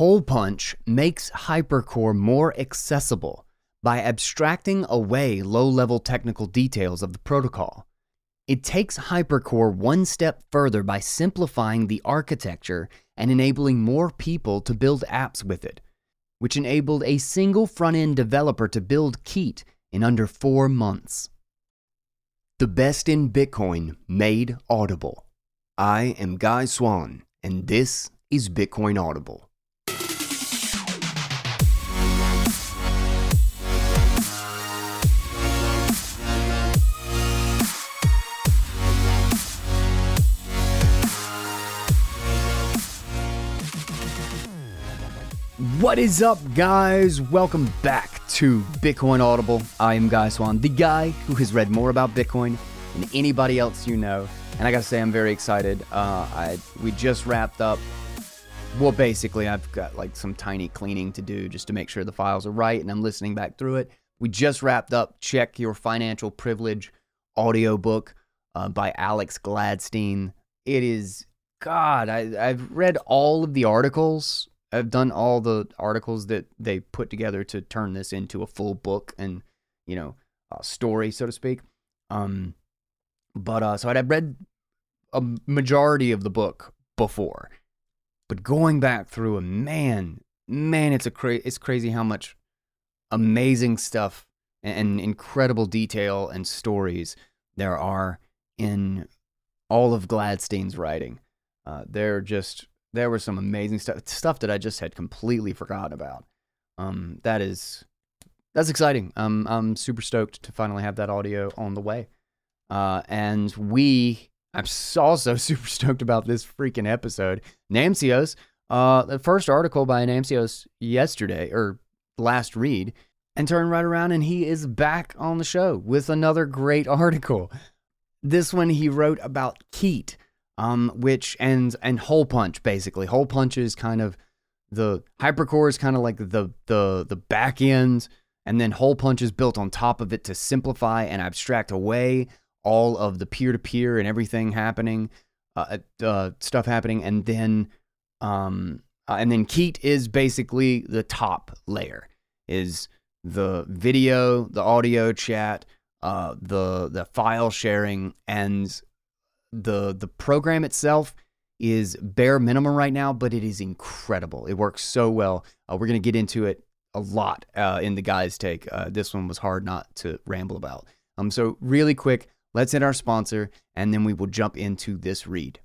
Holepunch makes Hypercore more accessible by abstracting away low level technical details of the protocol. It takes Hypercore one step further by simplifying the architecture and enabling more people to build apps with it, which enabled a single front end developer to build Keet in under four months. The best in Bitcoin made audible. I am Guy Swan, and this is Bitcoin Audible. What is up, guys? Welcome back to Bitcoin Audible. I am Guy Swan, the guy who has read more about Bitcoin than anybody else you know. And I gotta say, I'm very excited. Uh, I we just wrapped up. Well, basically, I've got like some tiny cleaning to do just to make sure the files are right, and I'm listening back through it. We just wrapped up Check Your Financial Privilege audiobook uh, by Alex Gladstein. It is God, I, I've read all of the articles I've done all the articles that they put together to turn this into a full book and you know a story, so to speak. Um, but uh, so I'd read a majority of the book before, but going back through a man, man, it's a cra- it's crazy how much amazing stuff and incredible detail and stories there are in all of Gladstein's writing. Uh, they're just there was some amazing stuff stuff that I just had completely forgotten about. Um, that is that's exciting. Um, I'm super stoked to finally have that audio on the way. Uh, and we, I'm also super stoked about this freaking episode. Namcios, uh, the first article by Namcios yesterday or last read, and turn right around and he is back on the show with another great article. This one he wrote about Keet, um, which ends and Holepunch basically. Holepunch is kind of the hypercore is kind of like the the the back end, and then Holepunch is built on top of it to simplify and abstract away all of the peer to peer and everything happening, uh, uh, uh, stuff happening, and then um, uh, and then Keet is basically the top layer is the video, the audio chat, uh, the the file sharing, and the the program itself is bare minimum right now, but it is incredible. It works so well. Uh, we're gonna get into it a lot uh, in the guys' take. Uh, this one was hard not to ramble about. Um, so really quick, let's hit our sponsor, and then we will jump into this read.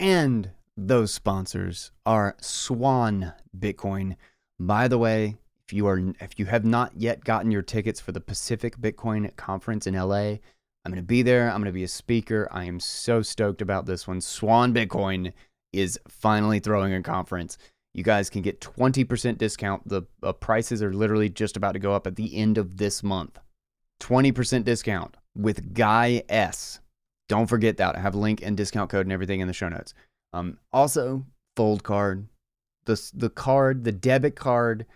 And those sponsors are Swan Bitcoin. By the way, if you are if you have not yet gotten your tickets for the Pacific Bitcoin Conference in LA, I'm going to be there. I'm going to be a speaker. I am so stoked about this one. Swan Bitcoin is finally throwing a conference. You guys can get 20% discount. The uh, prices are literally just about to go up at the end of this month. 20% discount with Guy S. Don't forget that. I have link and discount code and everything in the show notes. Um, also, Fold card, the the card, the debit card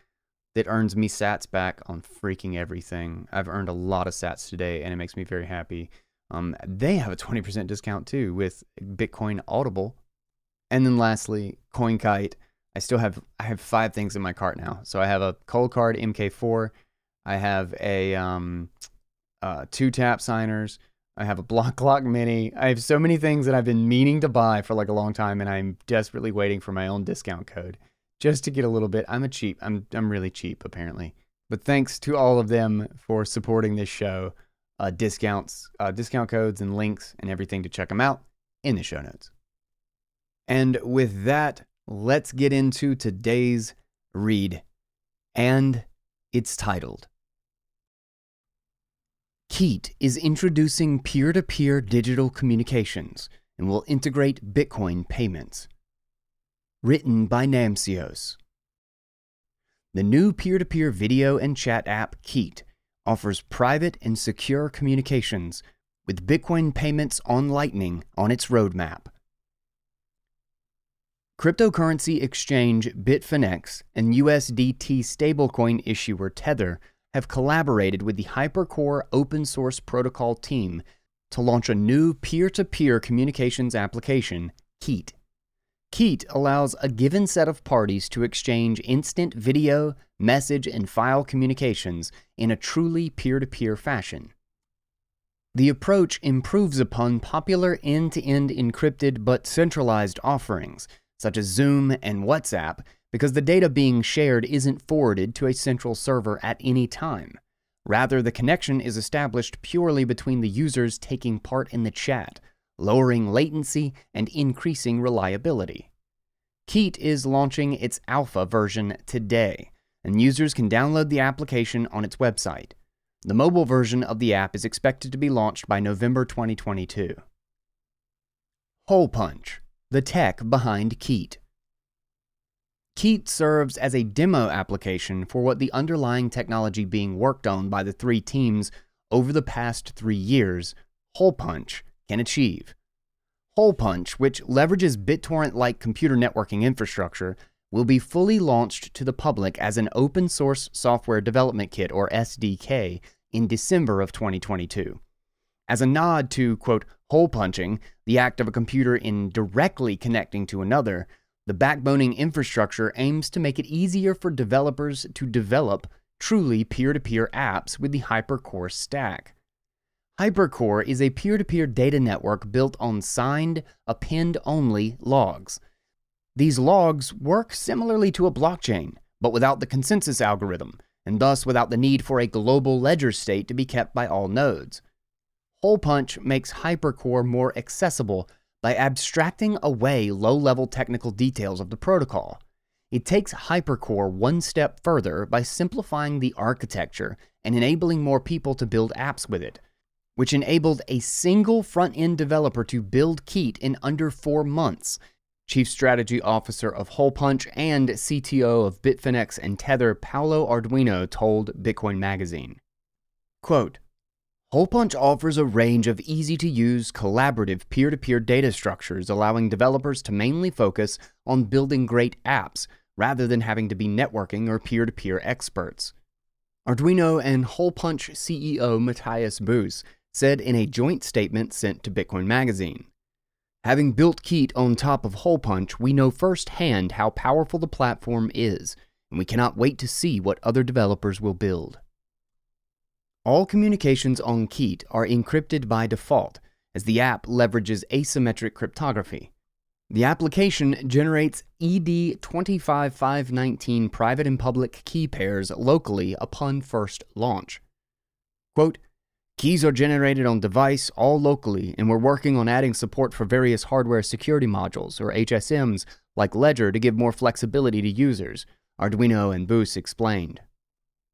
that earns me sats back on freaking everything. I've earned a lot of sats today, and it makes me very happy. Um, they have a 20% discount too with Bitcoin Audible. And then lastly, CoinKite. I still have I have five things in my cart now. So I have a Coldcard MK4. I have a um, uh, two tap signers. I have a Block Clock Mini. I have so many things that I've been meaning to buy for like a long time, and I'm desperately waiting for my own discount code just to get a little bit. I'm a cheap. I'm I'm really cheap apparently. But thanks to all of them for supporting this show. Uh, discounts, uh, discount codes, and links and everything to check them out in the show notes. And with that, let's get into today's read. And it's titled Keet is introducing peer to peer digital communications and will integrate Bitcoin payments written by Namcios. The new peer to peer video and chat app Keet offers private and secure communications with Bitcoin payments on Lightning on its roadmap. Cryptocurrency exchange Bitfinex and USDT stablecoin issuer Tether have collaborated with the Hypercore open source protocol team to launch a new peer to peer communications application, Keet. Keet allows a given set of parties to exchange instant video, message, and file communications in a truly peer to peer fashion. The approach improves upon popular end to end encrypted but centralized offerings, such as Zoom and WhatsApp, because the data being shared isn't forwarded to a central server at any time. Rather, the connection is established purely between the users taking part in the chat, lowering latency and increasing reliability. Keet is launching its alpha version today, and users can download the application on its website. The mobile version of the app is expected to be launched by November 2022. Holepunch, the tech behind Keet. Keet serves as a demo application for what the underlying technology being worked on by the three teams over the past three years, Holepunch, can achieve. Holepunch, which leverages BitTorrent like computer networking infrastructure, will be fully launched to the public as an open source software development kit or SDK in December of 2022. As a nod to, quote, hole punching, the act of a computer in directly connecting to another, the backboning infrastructure aims to make it easier for developers to develop truly peer to peer apps with the HyperCore stack. HyperCore is a peer to peer data network built on signed, append only logs. These logs work similarly to a blockchain, but without the consensus algorithm, and thus without the need for a global ledger state to be kept by all nodes. Holepunch makes HyperCore more accessible by abstracting away low level technical details of the protocol. It takes HyperCore one step further by simplifying the architecture and enabling more people to build apps with it which enabled a single front end developer to build Keet in under four months. Chief Strategy Officer of Holepunch and CTO of Bitfinex and Tether, Paolo Ardoino, told Bitcoin Magazine. Quote, Holepunch offers a range of easy to use, collaborative peer to peer data structures, allowing developers to mainly focus on building great apps rather than having to be networking or peer to peer experts. Ardoino and Holepunch CEO Mathias Buus said in a joint statement sent to Bitcoin Magazine. Having built Keet on top of Holepunch, we know firsthand how powerful the platform is, and we cannot wait to see what other developers will build. All communications on Keet are encrypted by default, as the app leverages asymmetric cryptography. The application generates ED25519 private and public key pairs locally upon first launch. Quote, Keys are generated on device all locally, and we're working on adding support for various hardware security modules, or HSMs, like Ledger to give more flexibility to users, Ardoino and Buus explained.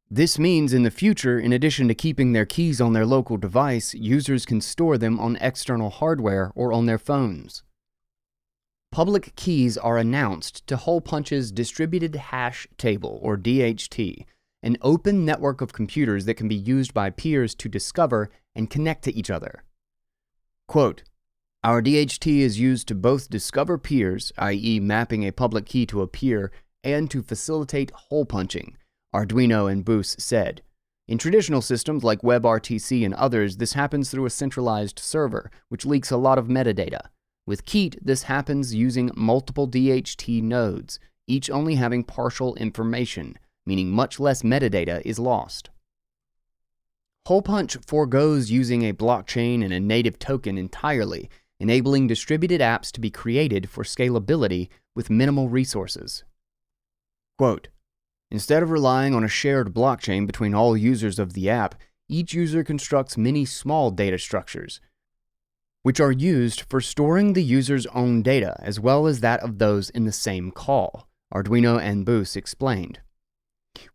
This means in the future, in addition to keeping their keys on their local device, users can store them on external hardware or on their phones. Public keys are announced to Holepunch's Distributed Hash Table, or DHT, an open network of computers that can be used by peers to discover and connect to each other. Quote, Our DHT is used to both discover peers, i.e., mapping a public key to a peer, and to facilitate hole punching, Ardoino and Buus said. In traditional systems like WebRTC and others, this happens through a centralized server, which leaks a lot of metadata. With Keet, this happens using multiple DHT nodes, each only having partial information, meaning much less metadata is lost. Holepunch foregoes using a blockchain and a native token entirely, enabling distributed apps to be created for scalability with minimal resources. Quote, Instead of relying on a shared blockchain between all users of the app, each user constructs many small data structures, which are used for storing the user's own data as well as that of those in the same call, Ardoino and Buus explained.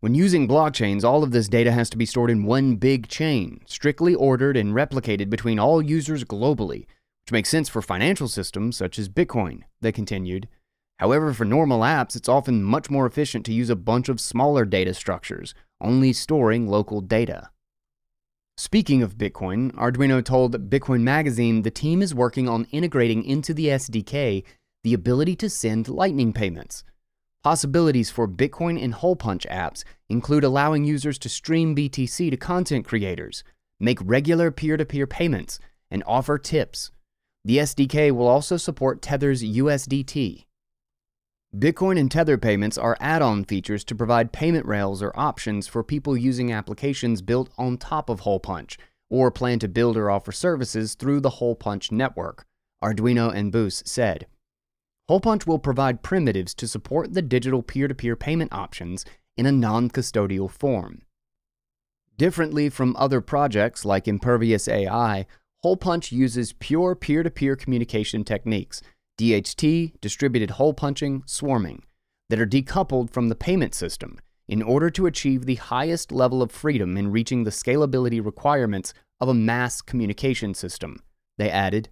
When using blockchains, all of this data has to be stored in one big chain, strictly ordered and replicated between all users globally, which makes sense for financial systems such as Bitcoin, they continued. However, for normal apps, it's often much more efficient to use a bunch of smaller data structures, only storing local data. Speaking of Bitcoin, Ardoino told Bitcoin Magazine the team is working on integrating into the SDK the ability to send Lightning payments. Possibilities for Bitcoin and Holepunch apps include allowing users to stream BTC to content creators, make regular peer to peer payments, and offer tips. The SDK will also support Tether's USDT. Bitcoin and Tether payments are add on features to provide payment rails or options for people using applications built on top of Holepunch or plan to build or offer services through the Holepunch network, Ardoino and Buus said. Holepunch will provide primitives to support the digital peer to peer payment options in a non custodial form. Differently from other projects like Impervious AI, Holepunch uses pure peer to peer communication techniques DHT, distributed hole punching, swarming, that are decoupled from the payment system in order to achieve the highest level of freedom in reaching the scalability requirements of a mass communication system. They added,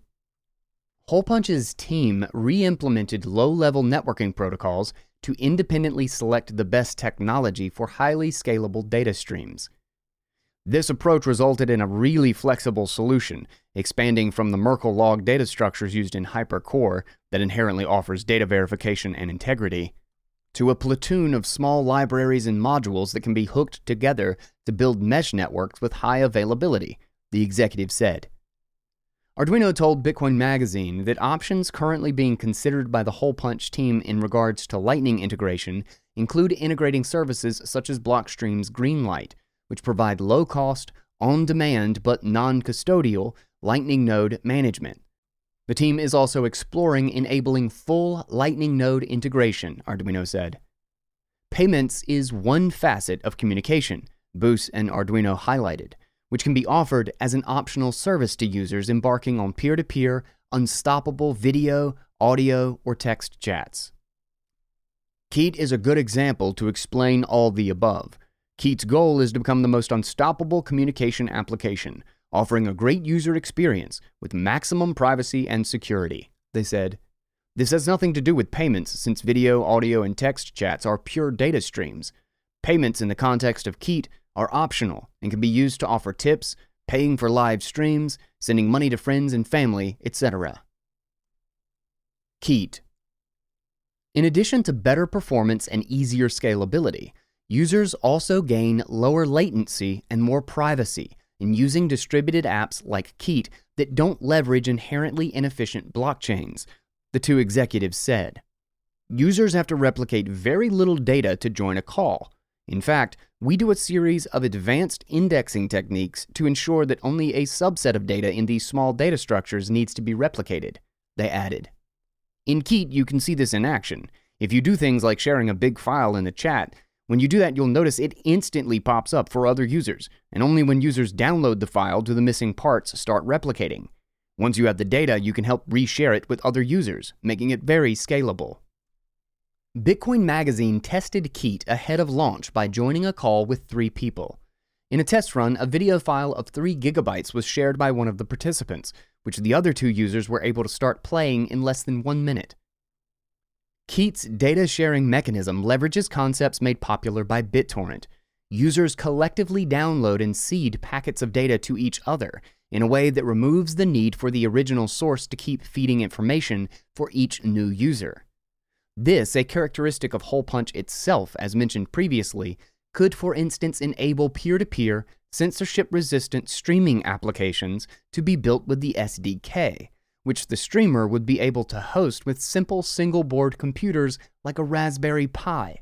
Holepunch's team re implemented low level networking protocols to independently select the best technology for highly scalable data streams. This approach resulted in a really flexible solution, expanding from the Merkle log data structures used in HyperCore that inherently offers data verification and integrity, to a platoon of small libraries and modules that can be hooked together to build mesh networks with high availability, the executive said. Ardoino told Bitcoin Magazine that options currently being considered by the Holepunch team in regards to Lightning integration include integrating services such as Blockstream's Greenlight which provide low cost, on demand, but non custodial Lightning Node management. The team is also exploring enabling full Lightning Node integration, Ardoino said. Payments is one facet of communication, Buus and Ardoino highlighted, which can be offered as an optional service to users embarking on peer to peer, unstoppable video, audio, or text chats. Keet is a good example to explain all the above. Keet's goal is to become the most unstoppable communication application, offering a great user experience with maximum privacy and security. They said, This has nothing to do with payments since video, audio, and text chats are pure data streams. Payments in the context of Keet are optional and can be used to offer tips, paying for live streams, sending money to friends and family, etc. Keet. In addition to better performance and easier scalability, Users also gain lower latency and more privacy in using distributed apps like Keet that don't leverage inherently inefficient blockchains, the two executives said. Users have to replicate very little data to join a call. In fact, we do a series of advanced indexing techniques to ensure that only a subset of data in these small data structures needs to be replicated, they added. In Keet, you can see this in action. If you do things like sharing a big file in the chat, when you do that, you'll notice it instantly pops up for other users, and only when users download the file do the missing parts start replicating. Once you have the data, you can help reshare it with other users, making it very scalable. Bitcoin Magazine tested Keet ahead of launch by joining a call with three people. In a test run, a video file of 3 gigabytes was shared by one of the participants, which the other two users were able to start playing in less than one minute. Keet's data sharing mechanism leverages concepts made popular by BitTorrent. Users collectively download and seed packets of data to each other in a way that removes the need for the original source to keep feeding information for each new user. This, a characteristic of Holepunch itself, as mentioned previously, could, for instance, enable peer to peer, censorship resistant streaming applications to be built with the SDK, which the streamer would be able to host with simple single board computers like a Raspberry Pi.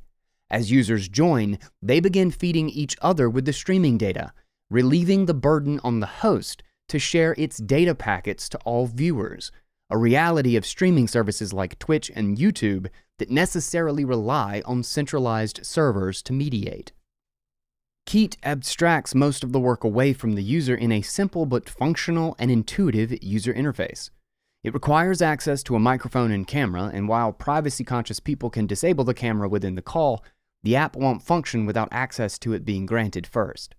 As users join, they begin feeding each other with the streaming data, relieving the burden on the host to share its data packets to all viewers, a reality of streaming services like Twitch and YouTube that necessarily rely on centralized servers to mediate. Keet abstracts most of the work away from the user in a simple but functional and intuitive user interface. It requires access to a microphone and camera, and while privacy conscious people can disable the camera within the call, the app won't function without access to it being granted first.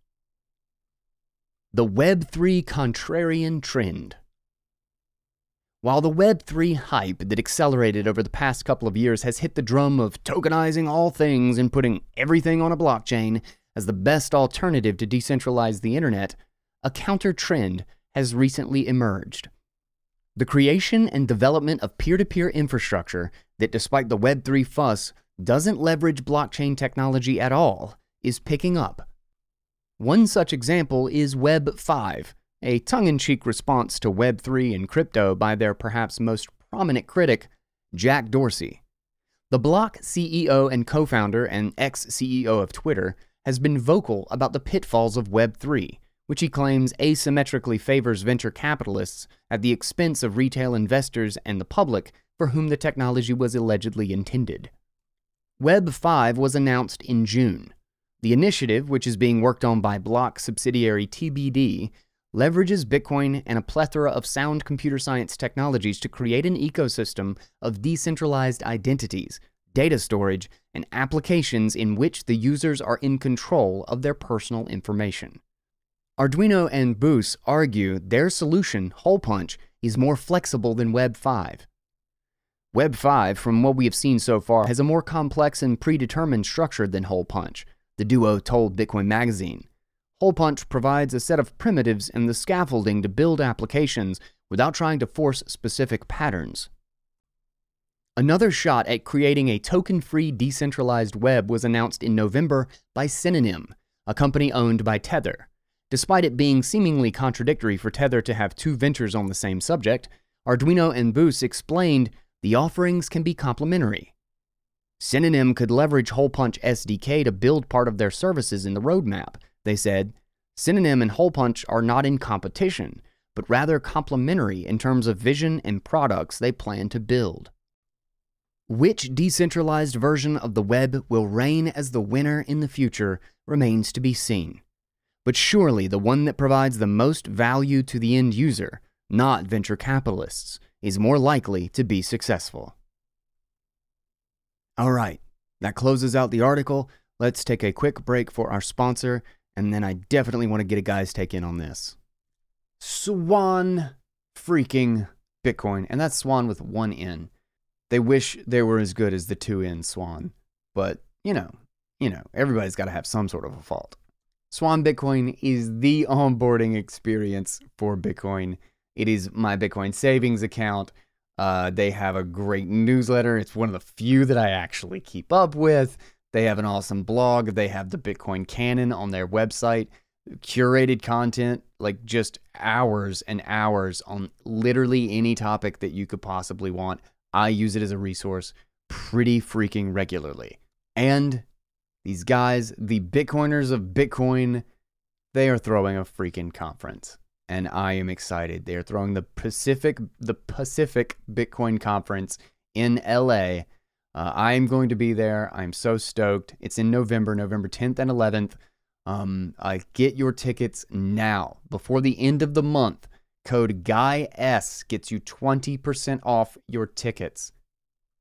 The Web3 Contrarian Trend While the Web3 hype that accelerated over the past couple of years has hit the drum of tokenizing all things and putting everything on a blockchain as the best alternative to decentralize the internet, a counter trend has recently emerged. The creation and development of peer to peer infrastructure that, despite the Web3 fuss, doesn't leverage blockchain technology at all is picking up. One such example is Web 5, a tongue in cheek response to Web 3 and crypto by their perhaps most prominent critic, Jack Dorsey. The Block CEO and co founder and ex CEO of Twitter has been vocal about the pitfalls of Web3, which he claims asymmetrically favors venture capitalists at the expense of retail investors and the public for whom the technology was allegedly intended. Web 5 was announced in June. The initiative, which is being worked on by Block subsidiary TBD, leverages Bitcoin and a plethora of sound computer science technologies to create an ecosystem of decentralized identities, data storage, and applications in which the users are in control of their personal information. Ardoino and Buus argue their solution, Holepunch, is more flexible than Web 5. Web 5, from what we have seen so far, has a more complex and predetermined structure than Holepunch, the duo told Bitcoin Magazine. Holepunch provides a set of primitives and the scaffolding to build applications without trying to force specific patterns. Another shot at creating a token free decentralized web was announced in November by Synonym, a company owned by Tether. Despite it being seemingly contradictory for Tether to have two ventures on the same subject, Ardoino and Buus explained the offerings can be complementary. Synonym could leverage Holepunch SDK to build part of their services in the roadmap, they said, Synonym and Holepunch are not in competition, but rather complementary in terms of vision and products they plan to build. Which decentralized version of the web will reign as the winner in the future remains to be seen. But surely the one that provides the most value to the end user, not venture capitalists, is more likely to be successful. All right, that closes out the article. Let's take a quick break for our sponsor and then I definitely want to get a guy's take in on this. Swan freaking Bitcoin. And that's Swan with one N. They wish they were as good as the two N Swan. But, you know, you know, everybody's got to have some sort of a fault. Swan Bitcoin is the onboarding experience for Bitcoin. It is my Bitcoin savings account. Uh, they have a great newsletter. It's one of the few that I actually keep up with. They have an awesome blog. They have the Bitcoin Canon on their website, curated content, like just hours and hours on literally any topic that you could possibly want. I use it as a resource pretty freaking regularly. And these guys, the Bitcoiners of Bitcoin, they are throwing a freaking conference. And I am excited. They are throwing the Pacific the Pacific Bitcoin conference in LA uh, I'm going to be there. I'm so stoked. It's in November, November 10th and 11th. Um, uh, get your tickets now before the end of the month. Code Guy S gets you 20% off your tickets.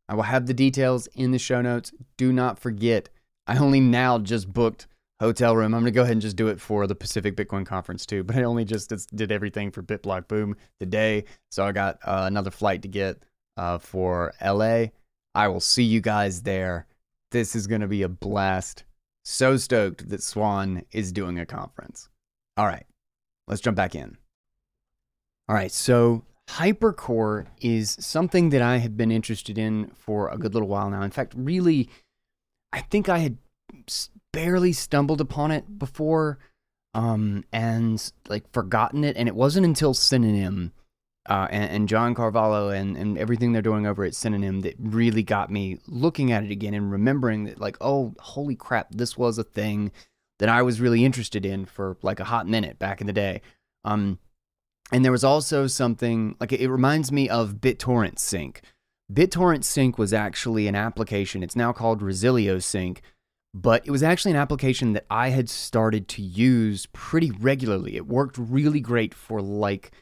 I will have the details in the show notes. Do not forget, I only now just booked hotel room. I'm going to go ahead and just do it for the Pacific Bitcoin Conference too, but I only just did everything for BitBlock Boom today. So I got uh, another flight to get uh, for LA. I will see you guys there. This is going to be a blast. So stoked that Swan is doing a conference. All right, let's jump back in. All right, so Hypercore is something that I have been interested in for a good little while now. In fact, really, I think I had barely stumbled upon it before um, and like forgotten it. And it wasn't until Synonym uh, and, and, John Carvalho and, and everything they're doing over at Synonym that really got me looking at it again and remembering that, like, oh, holy crap, this was a thing that I was really interested in for like a hot minute back in the day. Um, and there was also something like it reminds me of BitTorrent Sync. BitTorrent Sync was actually an application. It's now called Resilio Sync, but it was actually an application that I had started to use pretty regularly. It worked really great for like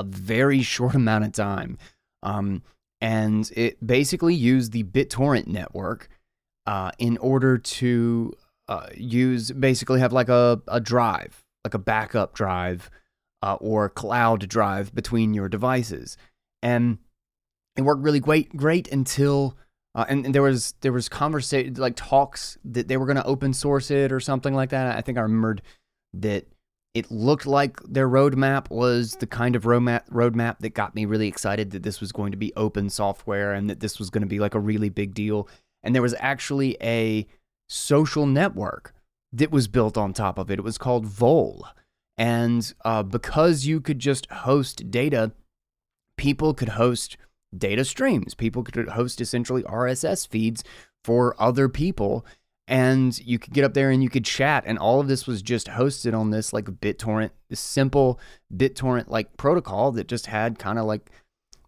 a very short amount of time. Um, and it basically used the BitTorrent network uh, in order to uh, use basically have like a, a drive, like a backup drive uh, or cloud drive between your devices. And it worked really great, great until. Uh, and, and, there was there was conversation like talks that they were going to open source it or something like that. I think I remembered that it looked like their roadmap was the kind of roadmap roadmap that got me really excited that this was going to be open software and that this was going to be like a really big deal. And there was actually a social network that was built on top of it. It was called Vol. And uh, because you could just host data, people could host data streams. People could host essentially RSS feeds for other people and you could get up there and you could chat and all of this was just hosted on this like BitTorrent, this simple BitTorrent like protocol that just had kind of like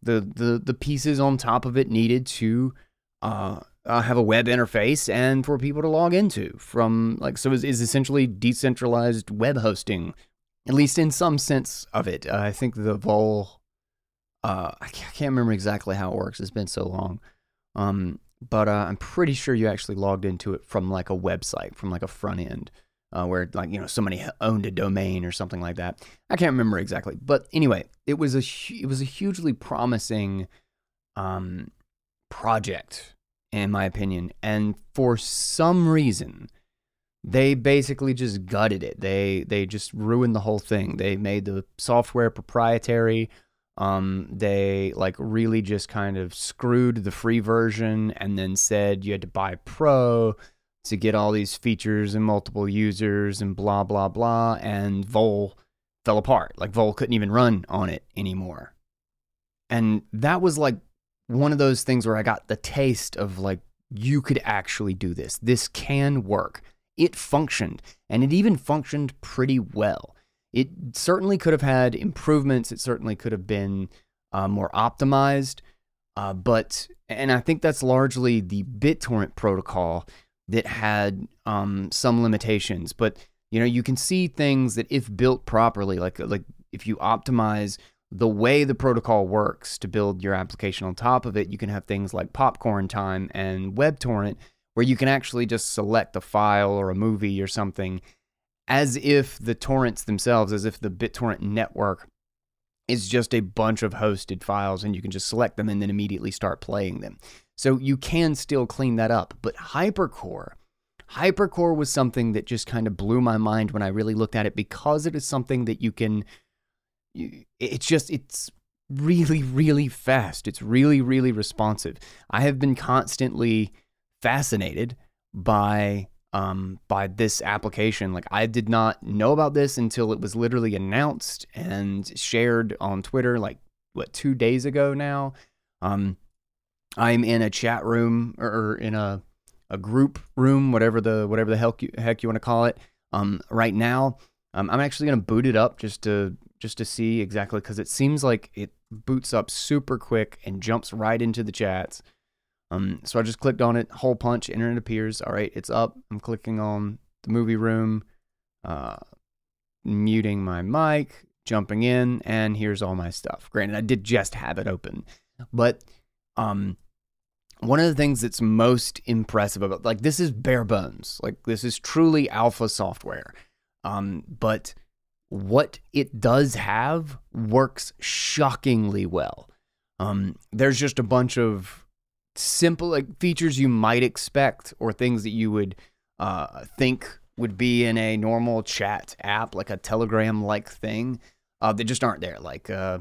the the the pieces on top of it needed to uh, uh, have a web interface and for people to log into from like so is, essentially decentralized web hosting at least in some sense of it. Uh, i think the vol uh, I can't remember exactly how it works. It's been so long. Um, but uh, i'm pretty sure you actually logged into it from like a website from like a front end uh, where like you know somebody owned a domain or something like that i can't remember exactly but anyway it was a it was a hugely promising um, project in my opinion. And for some reason, they basically just gutted it. They they just ruined the whole thing. They made the software proprietary. Um, they like really just kind of screwed the free version and then said you had to buy pro to get all these features and multiple users and blah blah blah. And Vol fell apart. Like Vol couldn't even run on it anymore. And that was like one of those things where I got the taste of like, you could actually do this. This can work. It functioned, and it even functioned pretty well. It certainly could have had improvements. It certainly could have been uh, more optimized. Uh, but, and I think that's largely the BitTorrent protocol that had um, some limitations. But, you know, you can see things that if built properly, like, like if you optimize the way the protocol works to build your application on top of it, you can have things like popcorn time and WebTorrent, where you can actually just select a file or a movie or something as if the torrents themselves, as if the BitTorrent network is just a bunch of hosted files and you can just select them and then immediately start playing them. So you can still clean that up. But Hypercore, Hypercore was something that just kind of blew my mind when I really looked at it because it is something that you can it's just it's really really fast it's really really responsive i have been constantly fascinated by um by this application. Like i did not know about this until it was literally announced and shared on twitter like what 2 days ago now. Um i'm in a chat room or in a a group room whatever the whatever the heck you, heck you want to call it um right now. Um, i'm actually going to boot it up just to just to see exactly because it seems like it boots up super quick and jumps right into the chats. Um, so I just clicked on it, hole punch, internet appears. All right, it's up. I'm clicking on the movie room, uh, muting my mic, jumping in, and here's all my stuff. Granted, I did just have it open, but um, one of the things that's most impressive about like this is bare bones, like this is truly alpha software. Um, but what it does have works shockingly well. Um, there's just a bunch of simple like features you might expect or things that you would uh, think would be in a normal chat app, like a Telegram like thing, uh, that just aren't there. Like, uh,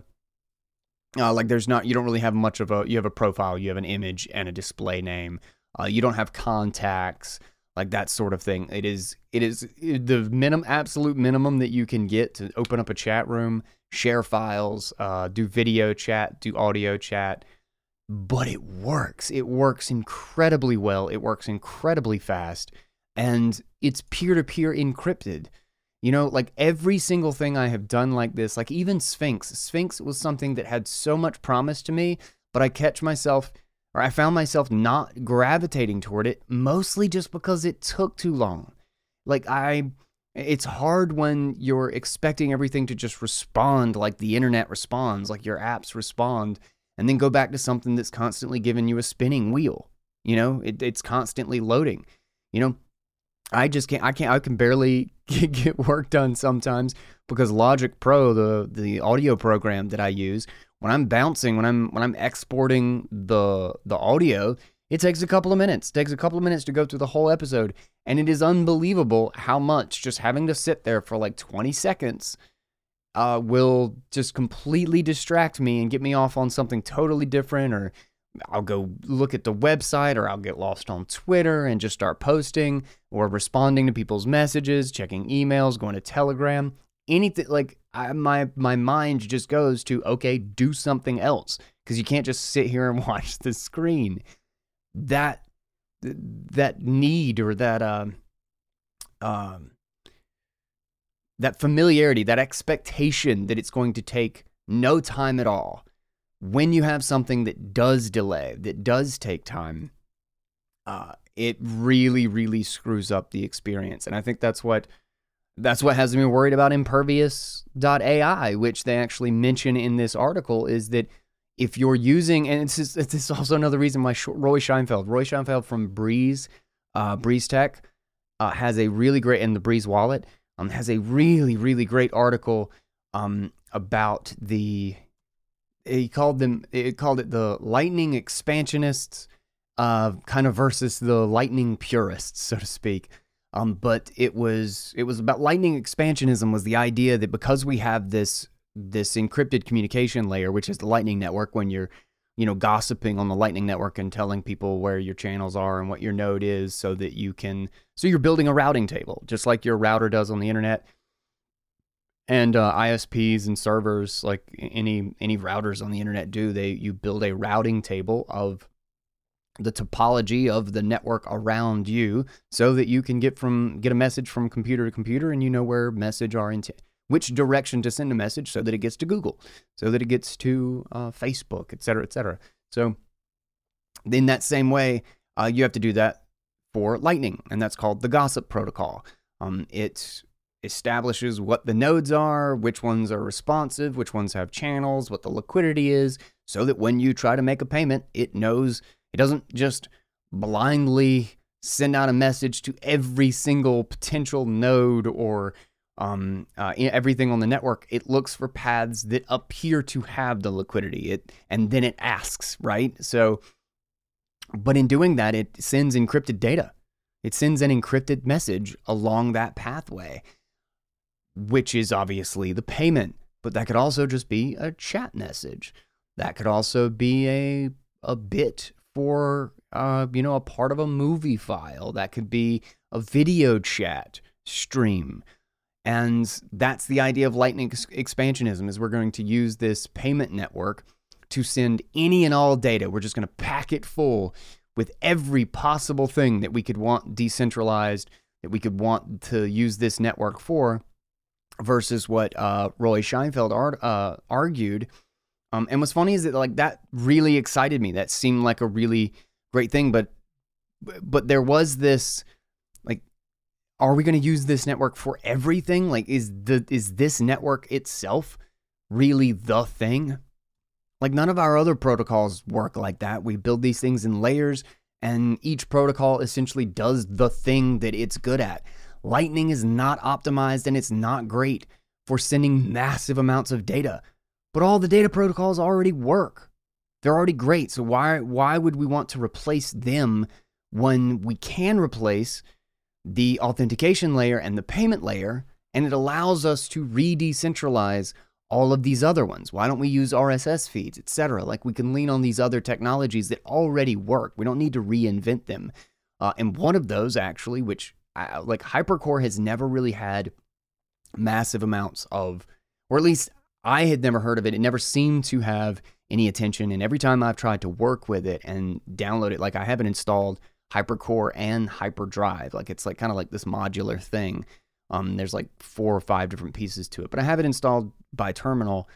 uh, like there's not, you don't really have much of a, you have a profile, you have an image and a display name. Uh, you don't have contacts like that sort of thing. It is it is the minimum absolute minimum that you can get to open up a chat room, share files, uh, do video chat, do audio chat. But it works. It works incredibly well. It works incredibly fast, and it's peer to peer encrypted. You know, like every single thing I have done like this, like even Sphinx. Sphinx was something that had so much promise to me, but I catch myself or I found myself not gravitating toward it mostly just because it took too long. Like I it's hard when you're expecting everything to just respond like the internet responds, like your apps respond, and then go back to something that's constantly giving you a spinning wheel. You know, it, it's constantly loading. You know, I just can't. I can't. I can barely get work done sometimes because Logic Pro, the the audio program that I use, when I'm bouncing, when I'm when I'm exporting the the audio, it takes a couple of minutes. It takes a couple of minutes to go through the whole episode, and it is unbelievable how much just having to sit there for like 20 seconds uh, will just completely distract me and get me off on something totally different or I'll go look at the website or I'll get lost on Twitter and just start posting or responding to people's messages, checking emails, going to Telegram anything like I, my my mind just goes to okay do something else because you can't just sit here and watch the screen. That that need or that um, um that familiarity, that expectation that it's going to take no time at all. When you have something that does delay, that does take time, uh, it really, really screws up the experience. And I think that's what that's what has me worried about impervious.ai, which they actually mention in this article, is that if you're using, and just, it's also another reason why Roy Sheinfeld, Roy Sheinfeld from Breez, uh, Breez Tech, uh, has a really great, and the Breez wallet, um, has a really, really great article um, about the, he called them, it called it the lightning expansionists, uh, kind of versus the lightning purists, so to speak. Um, but it was it was about lightning expansionism was the idea that because we have this this encrypted communication layer, which is the Lightning Network, when you're you know gossiping on the Lightning Network and telling people where your channels are and what your node is, so that you can so you're building a routing table, just like your router does on the internet. And uh, ISPs and servers, like any any routers on the internet do, they you build a routing table of the topology of the network around you so that you can get from get a message from computer to computer and you know where message are in which direction to send a message so that it gets to Google, so that it gets to uh, Facebook, et cetera, et cetera. So in that same way, uh, you have to do that for Lightning, and that's called the Gossip Protocol. Um, it establishes what the nodes are, which ones are responsive, which ones have channels, what the liquidity is, so that when you try to make a payment, it knows it doesn't just blindly send out a message to every single potential node or um, uh, everything on the network. It looks for paths that appear to have the liquidity. It and then it asks, right? So, but in doing that, it sends encrypted data. It sends an encrypted message along that pathway, which is obviously the payment. But that could also just be a chat message. That could also be a a bit for uh, you know a part of a movie file. That could be a video chat stream. And that's the idea of lightning expansionism is we're going to use this payment network to send any and all data. We're just going to pack it full with every possible thing that we could want decentralized, that we could want to use this network for, versus what uh, Roy Sheinfeld ar- uh, argued um, and what's funny is that like that really excited me. That seemed like a really great thing, but but there was this are we going to use this network for everything? Like is the is this network itself really the thing? Like none of our other protocols work like that. We build these things in layers and each protocol essentially does the thing that it's good at. Lightning is not optimized and it's not great for sending massive amounts of data. But all the data protocols already work. They're already great. So why why would we want to replace them when we can replace the authentication layer and the payment layer and it allows us to re-decentralize all of these other ones. Why don't we use RSS feeds, etc.? Like we can lean on these other technologies that already work. We don't need to reinvent them. Uh, and one of those actually, which uh, like Hypercore has never really had massive amounts of, or at least I had never heard of it. It never seemed to have any attention. And every time I've tried to work with it and download it, like I haven't installed Hypercore and Hyperdrive. Like it's like kind of like this modular thing. Um, there's like four or five different pieces to it, but I have it installed by terminal.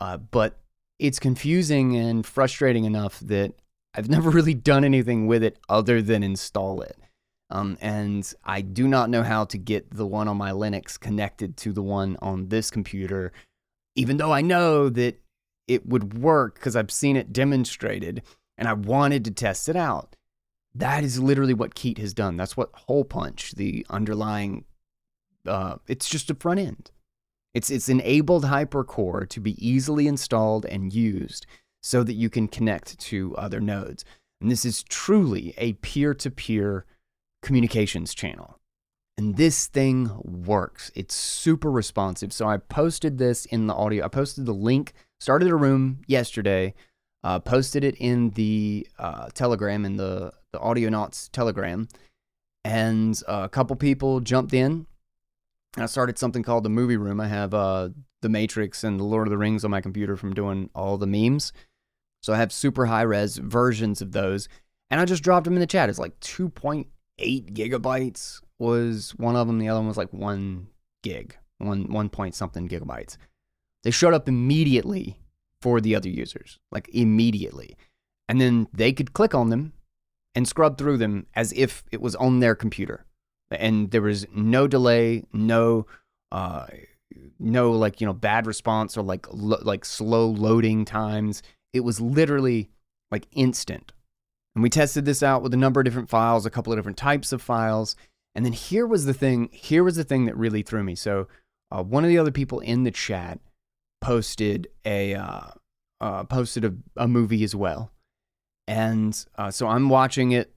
Uh, but it's confusing and frustrating enough that I've never really done anything with it other than install it. Um, and I do not know how to get the one on my Linux connected to the one on this computer even though I know that it would work because I've seen it demonstrated and I wanted to test it out. That is literally what Keet has done. That's what Holepunch, the underlying, uh, it's just a front end. It's it's enabled HyperCore to be easily installed and used so that you can connect to other nodes. And this is truly a peer-to-peer communications channel. And this thing works. It's super responsive. So I posted this in the audio. I posted the link, started a room yesterday, uh, posted it in the uh, Telegram, in the, the Audionauts Telegram. And a couple people jumped in. I started something called the Movie Room. I have uh, The Matrix and The Lord of the Rings on my computer from doing all the memes. So I have super high res versions of those. And I just dropped them in the chat. It's like 2.8 gigabytes was one of them. The other one was like one gig, one, one point something gigabytes. They showed up immediately for the other users, like immediately. And then they could click on them and scrub through them as if it was on their computer. And there was no delay, no uh, no like you know bad response or like lo- like slow loading times. It was literally like instant. And we tested this out with a number of different files, a couple of different types of files. And then here was the thing. Here was the thing that really threw me. So uh, one of the other people in the chat posted a uh, uh, posted a, a movie as well, and uh, so I'm watching it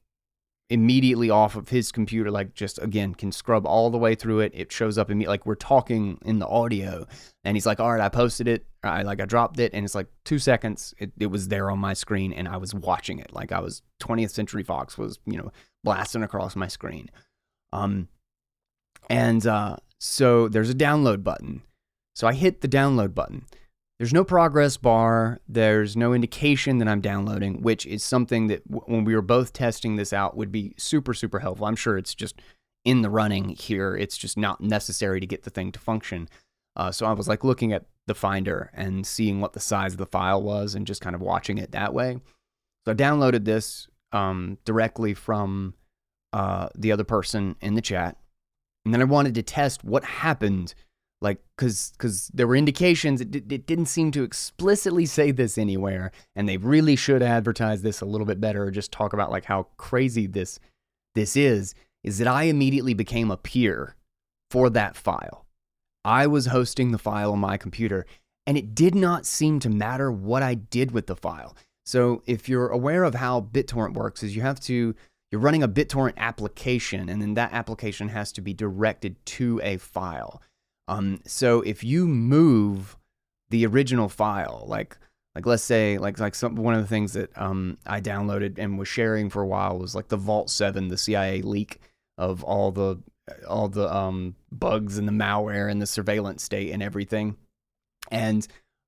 immediately off of his computer, like just again, can scrub all the way through it. It shows up in me like we're talking in the audio. And he's like, All right, I posted it. I like I dropped it and it's like two seconds. It, it was there on my screen and I was watching it. Like I was 20th Century Fox was, you know, blasting across my screen. Um and uh so there's a download button. So I hit the download button. There's no progress bar. There's no indication that I'm downloading, which is something that w- when we were both testing this out would be super, super helpful. I'm sure it's just in the running here. It's just not necessary to get the thing to function. Uh, so I was like looking at the Finder and seeing what the size of the file was and just kind of watching it that way. So I downloaded this um, directly from uh, the other person in the chat. And then I wanted to test what happened like because because there were indications it, it didn't seem to explicitly say this anywhere and they really should advertise this a little bit better or just talk about like how crazy this this is is that i immediately became a peer for that file. I was hosting the file on my computer and it did not seem to matter what i did with the file. So if you're aware of how bittorrent works is you have to you're running a bittorrent application and then that application has to be directed to a file um, so if you move the original file, like like let's say like like some one of the things that um, I downloaded and was sharing for a while was like the Vault Seven, the CIA leak of all the all the um, bugs and the malware and the surveillance state and everything. And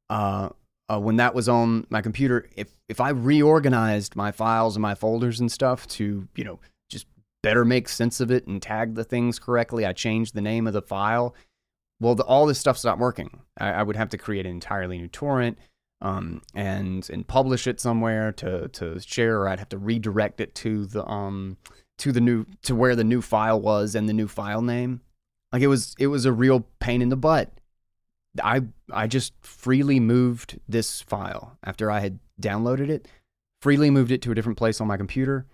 uh, uh, when that was on my computer, if if I reorganized my files and my folders and stuff to you know just better make sense of it and tag the things correctly, I changed the name of the file well, the, all this stuff's not working. I, I, would have to create an entirely new torrent um, and and publish it somewhere to to share, or I'd have to redirect it to the um to the new to where the new file was and the new file name. Like it was it was a real pain in the butt. I I just freely moved this file after I had downloaded it, freely moved it to a different place on my computer,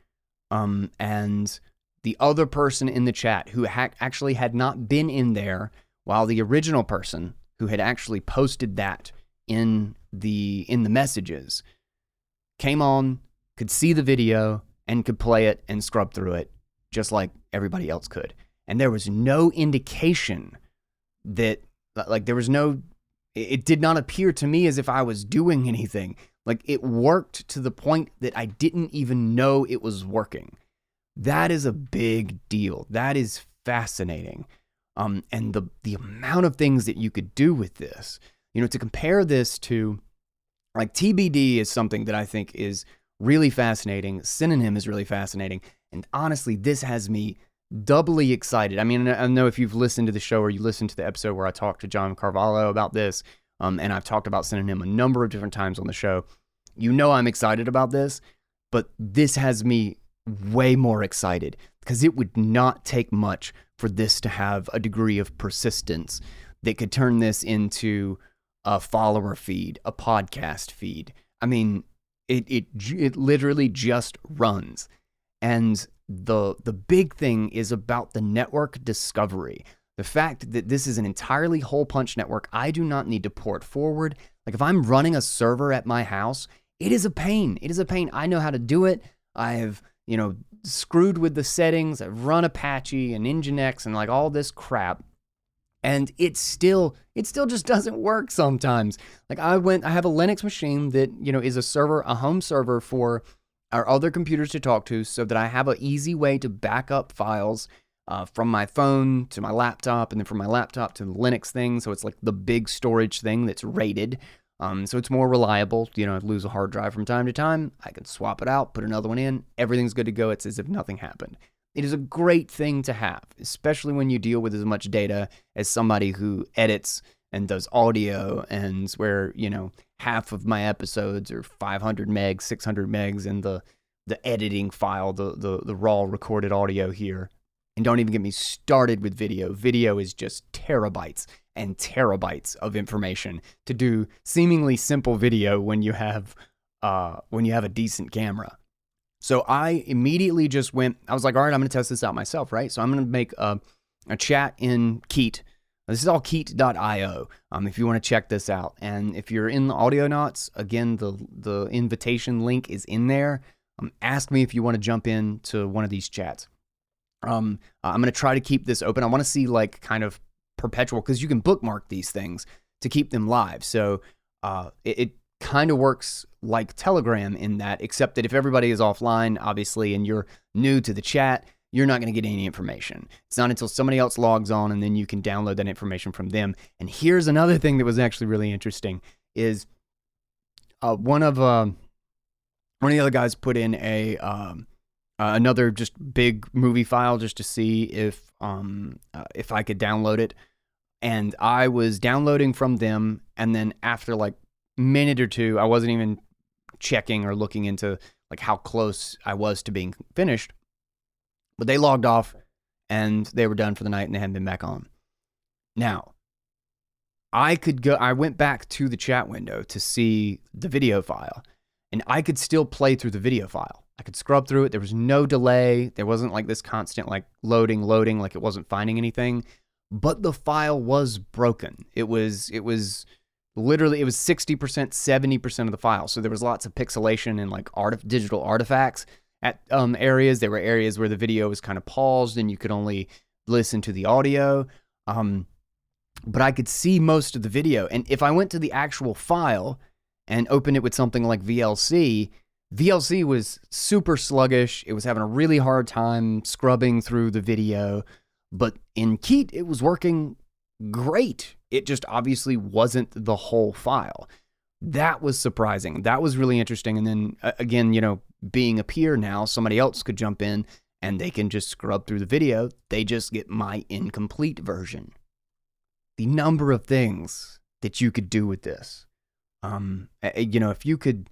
um, and the other person in the chat who ha- actually had not been in there while the original person who had actually posted that in the in the messages came on, could see the video and could play it and scrub through it just like everybody else could. And there was no indication that like there was no it did not appear to me as if I was doing anything. Like it worked to the point that I didn't even know it was working. That is a big deal. That is fascinating um, and the the amount of things that you could do with this. You know, to compare this to like TBD is something that I think is really fascinating. Synonym is really fascinating, and honestly, this has me doubly excited. I mean, I know if you've listened to the show or you listened to the episode where I talked to John Carvalho about this, um, and I've talked about Synonym a number of different times on the show, you know I'm excited about this, but this has me way more excited because it would not take much for this to have a degree of persistence that could turn this into a follower feed, a podcast feed. I mean, it it it literally just runs. And the the big thing is about the network discovery. The fact that this is an entirely hole punch network, I do not need to port forward. Like if I'm running a server at my house, it is a pain. It is a pain. I know how to do it. I have, you know, screwed with the settings. I've run Apache and Nginx and like all this crap. And it still, it still just doesn't work sometimes. Like I went, I have a Linux machine that, you know, is a server, a home server for our other computers to talk to so that I have an easy way to back up files uh, from my phone to my laptop and then from my laptop to the Linux thing. So it's like the big storage thing that's rated. Um, so it's more reliable. You know, I lose a hard drive from time to time. I can swap it out, put another one in. Everything's good to go. It's as if nothing happened. It is a great thing to have, especially when you deal with as much data as somebody who edits and does audio and where, you know, half of my episodes are 500 megs, 600 megs in the the editing file, the, the the raw recorded audio here. And don't even get me started with video. Video is just terabytes and terabytes of information to do seemingly simple video when you have uh, when you have a decent camera. So I immediately just went. I was like, all right, I'm going to test this out myself, right? So I'm going to make a, a chat in Keet. This is all Keet.io. Um, if you want to check this out, and if you're in the Audionauts, again, the the invitation link is in there. Um, ask me if you want to jump in to one of these chats. Um, I'm going to try to keep this open. I want to see like kind of perpetual because you can bookmark these things to keep them live. So uh, it, it kind of works like Telegram in that, except that if everybody is offline, obviously, and you're new to the chat, you're not going to get any information. It's not until somebody else logs on and then you can download that information from them. And here's another thing that was actually really interesting is uh, one of uh, one of the other guys put in a um, uh, another just big movie file just to see if um, uh, if I could download it. And I was downloading from them, and then after like minute or two, I wasn't even checking or looking into like how close I was to being finished. But they logged off and they were done for the night and they hadn't been back on. Now, I could go I went back to the chat window to see the video file and I could still play through the video file. I could scrub through it. There was no delay. There wasn't like this constant like loading, loading, like it wasn't finding anything. But the file was broken. It was it was literally it was 60%, 70% of the file. So there was lots of pixelation and like art digital artifacts at um, areas. There were areas where the video was kind of paused and you could only listen to the audio. Um, but I could see most of the video. And if I went to the actual file and opened it with something like VLC, VLC was super sluggish. It was having a really hard time scrubbing through the video. But in Keet, it was working great. It just obviously wasn't the whole file. That was surprising. That was really interesting. And then again, you know, being a peer now, somebody else could jump in and they can just scrub through the video. They just get my incomplete version. The number of things that you could do with this. Um, you know, if you could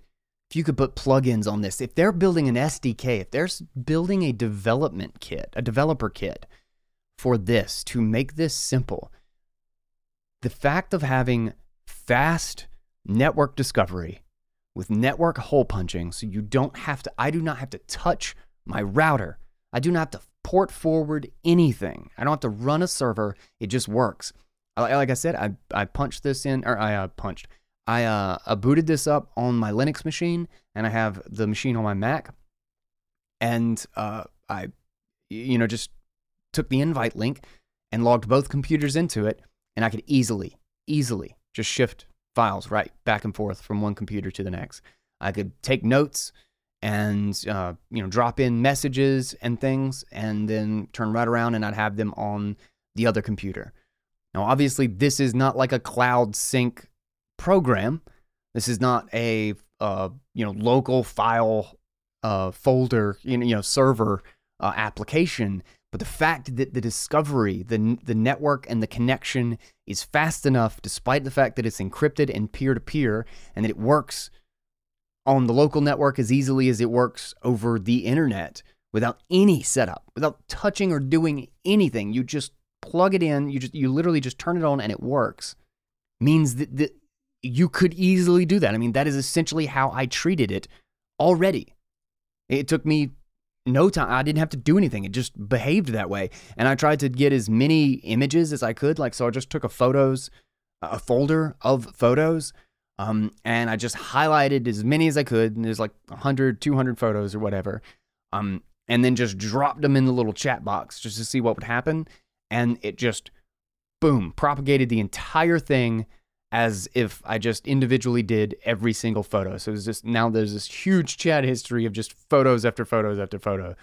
if you could put plugins on this, if they're building an SDK, if they're building a development kit, a developer kit for this to make this simple, the fact of having fast network discovery with network hole punching, so you don't have to, I do not have to touch my router. I do not have to port forward anything. I don't have to run a server. It just works. Like I said, I, I punched this in, or I uh, punched. I uh, I booted this up on my Linux machine, and I have the machine on my Mac, and uh, I, you know, just took the invite link and logged both computers into it, and I could easily, easily just shift files right back and forth from one computer to the next. I could take notes and uh, you know drop in messages and things, and then turn right around and I'd have them on the other computer. Now, obviously, this is not like a cloud sync program. This is not a uh, you know local file uh, folder you know, you know server uh, application. But the fact that the discovery, the the network and the connection is fast enough, despite the fact that it's encrypted and peer to peer, and that it works on the local network as easily as it works over the internet without any setup, without touching or doing anything. You just plug it in. You just you literally just turn it on and it works. Means that, that you could easily do that. I mean, that is essentially how I treated it already. It took me no time. I didn't have to do anything. It just behaved that way. And I tried to get as many images as I could. Like, so I just took a photos, a folder of photos, um, and I just highlighted as many as I could. And there's like 100, 200 photos or whatever. Um, and then just dropped them in the little chat box just to see what would happen. And it just, boom, propagated the entire thing as if I just individually did every single photo. So it's just now there's this huge chat history of just photos after photos after photo.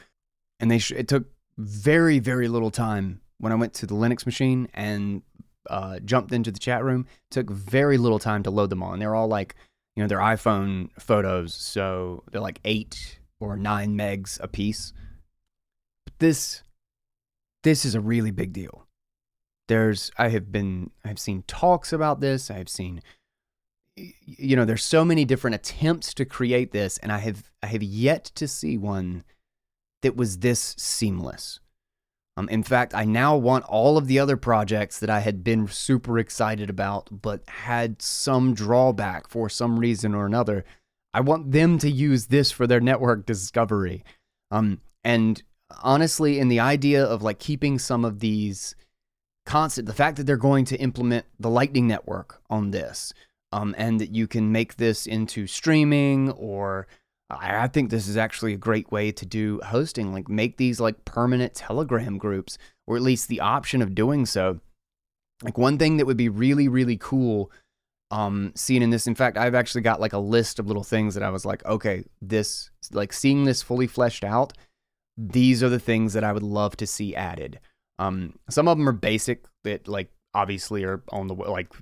And they sh- it took very very little time when I went to the Linux machine and uh, jumped into the chat room. Took very little time to load them all, and they're all like, you know, they're iPhone photos, so they're like eight or nine megs a piece. But this, this is a really big deal. There's, I have been, I've seen talks about this. I've seen, you know, there's so many different attempts to create this, and I have, I have yet to see one that was this seamless. Um, in fact, I now want all of the other projects that I had been super excited about, but had some drawback for some reason or another. I want them to use this for their network discovery. Um, and honestly, in the idea of like keeping some of these constant, the fact that they're going to implement the Lightning Network on this, um, and that you can make this into streaming or I think this is actually a great way to do hosting, like make these like permanent Telegram groups, or at least the option of doing so. Like one thing that would be really, really cool um seeing in this. In fact, I've actually got like a list of little things that I was like, okay, this like seeing this fully fleshed out, these are the things that I would love to see added. Um some of them are basic that like obviously are on the like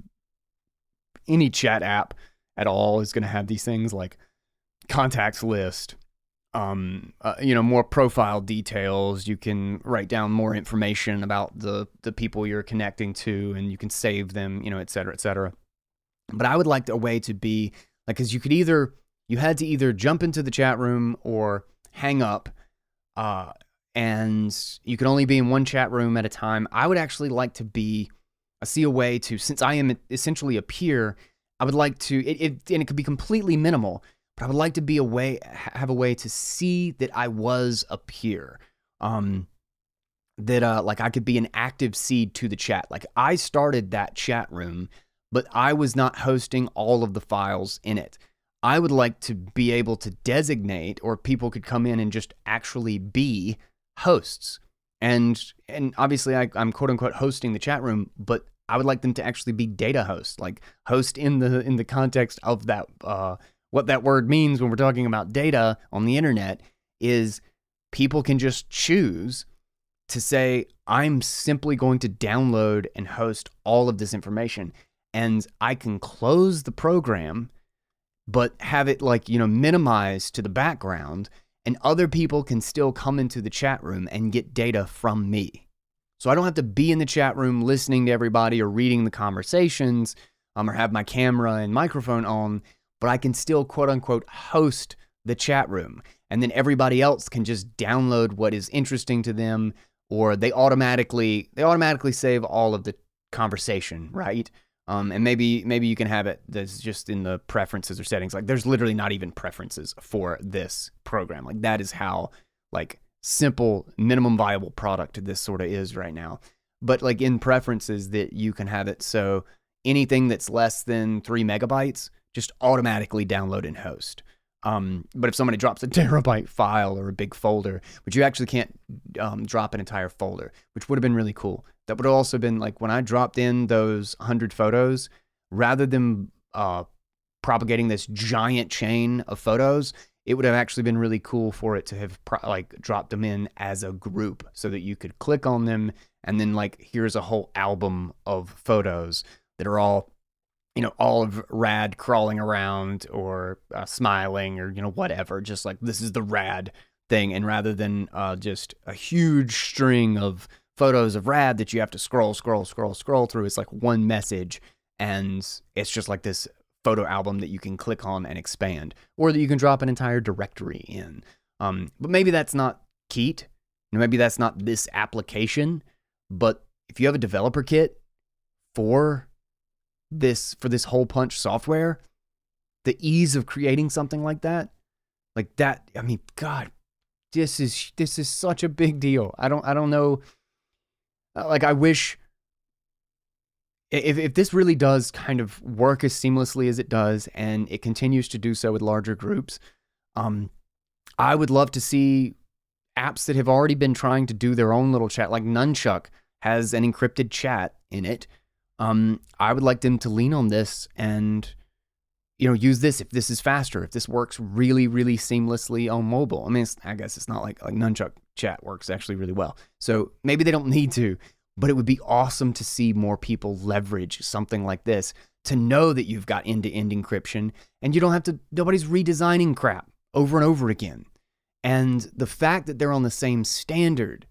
any chat app at all is going to have these things like contacts list, um, uh, you know, more profile details. You can write down more information about the the people you're connecting to, and you can save them, you know, et cetera, et cetera. But I would like a way to be like, because you could either you had to either jump into the chat room or hang up, uh, and you can only be in one chat room at a time. I would actually like to be. I see a way to since I am essentially a peer. I would like to, it, it, and it could be completely minimal but I would like to be a way have a way to see that I was a peer. Um that uh like I could be an active seed to the chat. Like I started that chat room, but I was not hosting all of the files in it. I would like to be able to designate or people could come in and just actually be hosts. And and obviously I, I'm quote unquote hosting the chat room, but I would like them to actually be data hosts, like host in the in the context of that uh what that word means when we're talking about data on the internet is people can just choose to say, I'm simply going to download and host all of this information. And I can close the program, but have it like, you know, minimized to the background. And other people can still come into the chat room and get data from me. So I don't have to be in the chat room listening to everybody or reading the conversations um, or have my camera and microphone on but I can still quote unquote host the chat room. And then everybody else can just download what is interesting to them or they automatically they automatically save all of the conversation, right? Um, and maybe maybe you can have it that's just in the preferences or settings. Like there's literally not even preferences for this program. Like that is how like simple minimum viable product this sort of is right now. But like in preferences that you can have it so anything that's less than three megabytes just automatically download and host. Um, but if somebody drops a terabyte file or a big folder, which you actually can't um, drop an entire folder, which would have been really cool. That would have also been like when I dropped in those 100 photos, rather than uh, propagating this giant chain of photos, it would have actually been really cool for it to have pro- like dropped them in as a group so that you could click on them and then like here's a whole album of photos that are all you know, all of Rad crawling around or uh, smiling or, you know, whatever. Just like this is the Rad thing. And rather than uh, just a huge string of photos of Rad that you have to scroll, scroll, scroll, scroll through, it's like one message. And it's just like this photo album that you can click on and expand, or that you can drop an entire directory in. Um, but maybe that's not Keet. Maybe that's not this application. But if you have a developer kit for this for this hole punch software, the ease of creating something like that, like that, I mean, God, this is this is such a big deal. I don't I don't know. Uh, like I wish if if this really does kind of work as seamlessly as it does, and it continues to do so with larger groups, um, I would love to see apps that have already been trying to do their own little chat, like Nunchuk has an encrypted chat in it um, I would like them to lean on this and you know use this if this is faster, if this works really really seamlessly on mobile. I mean, I guess it's not like like Nunchuk chat works actually really well, so maybe they don't need to. but it would be awesome to see more people leverage something like this to know that you've got end to end encryption and you don't have to, nobody's redesigning crap over and over again. And the fact that they're on the same standard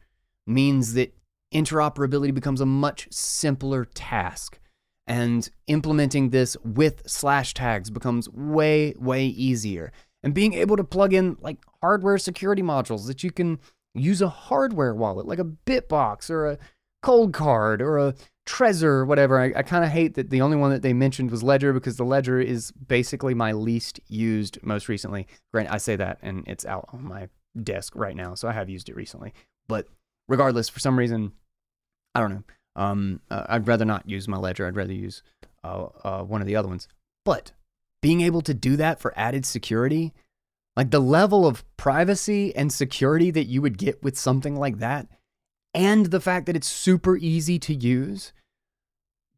means that interoperability becomes a much simpler task. And implementing this with Slashtags becomes way, way easier. And being able to plug in like hardware security modules that you can use a hardware wallet like a Bitbox or a Coldcard or a Trezor or whatever. I, I kind of hate that the only one that they mentioned was Ledger because the Ledger is basically my least used most recently. Granted, I say that and it's out on my desk right now, so I have used it recently. But regardless, for some reason, I don't know. Um, uh, I'd rather not use my ledger. I'd rather use uh, uh, one of the other ones. But being able to do that for added security, like the level of privacy and security that you would get with something like that, and the fact that it's super easy to use,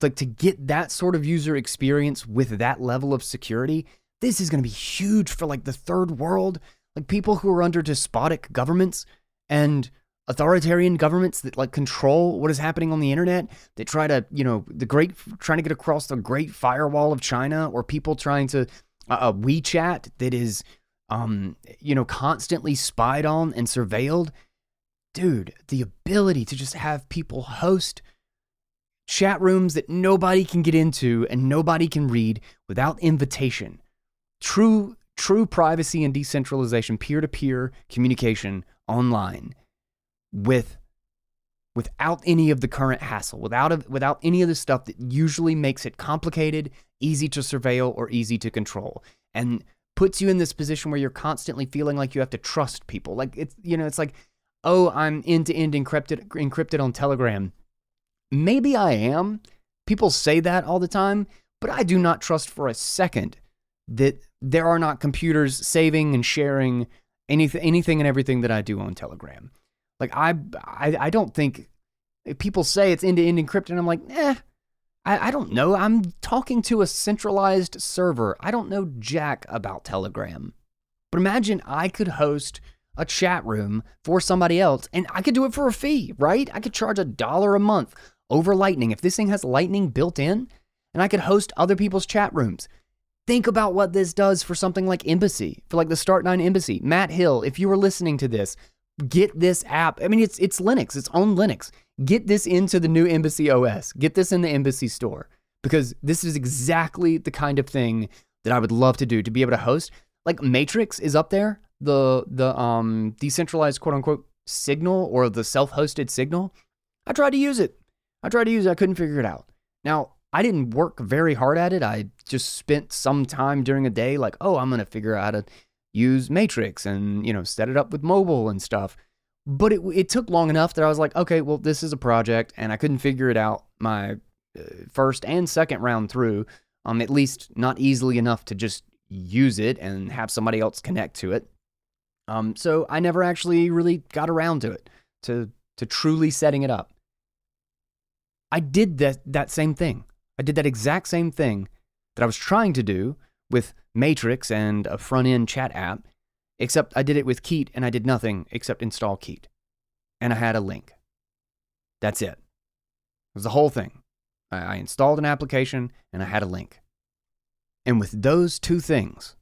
like to get that sort of user experience with that level of security, this is going to be huge for like the third world, like people who are under despotic governments and authoritarian governments that like control what is happening on the internet that try to you know the great trying to get across the great firewall of china or people trying to uh, uh, wechat that is um you know constantly spied on and surveilled dude the ability to just have people host chat rooms that nobody can get into and nobody can read without invitation true true privacy and decentralization peer-to-peer communication online with without any of the current hassle, without a, without any of the stuff that usually makes it complicated, easy to surveil or easy to control. And puts you in this position where you're constantly feeling like you have to trust people. Like it's you know, it's like, "Oh, I'm end-to-end encrypted encrypted on Telegram." Maybe I am. People say that all the time, but I do not trust for a second that there are not computers saving and sharing anything anything and everything that I do on Telegram. Like I, I, I don't think people say it's end-to-end encrypted. I'm like, eh, I, I don't know. I'm talking to a centralized server. I don't know jack about Telegram. But imagine I could host a chat room for somebody else and I could do it for a fee, right? I could charge a dollar a month over Lightning. If this thing has Lightning built in and I could host other people's chat rooms. Think about what this does for something like Embassy, for like the Start9 Embassy. Matt Hill, if you were listening to this, get this app. I mean, it's it's Linux, it's on Linux. Get this into the new Embassy OS. Get this in the Embassy store because this is exactly the kind of thing that I would love to do to be able to host. Like Matrix is up there, the the um decentralized quote unquote signal or the self-hosted signal. I tried to use it. I tried to use it. I couldn't figure it out. Now, I didn't work very hard at it. I just spent some time during a day like, oh, I'm to figure out how to use Matrix and, you know, set it up with mobile and stuff. But it, it took long enough that I was like, okay, well, this is a project and I couldn't figure it out my uh, first and second round through, um, at least not easily enough to just use it and have somebody else connect to it. Um, so I never actually really got around to it, to, to truly setting it up. I did that, that same thing. I did that exact same thing that I was trying to do with Matrix and a front end chat app, except I did it with Keet and I did nothing except install Keet. And I had a link. That's it. It was the whole thing. I, installed an application and I had a link. And with those two things,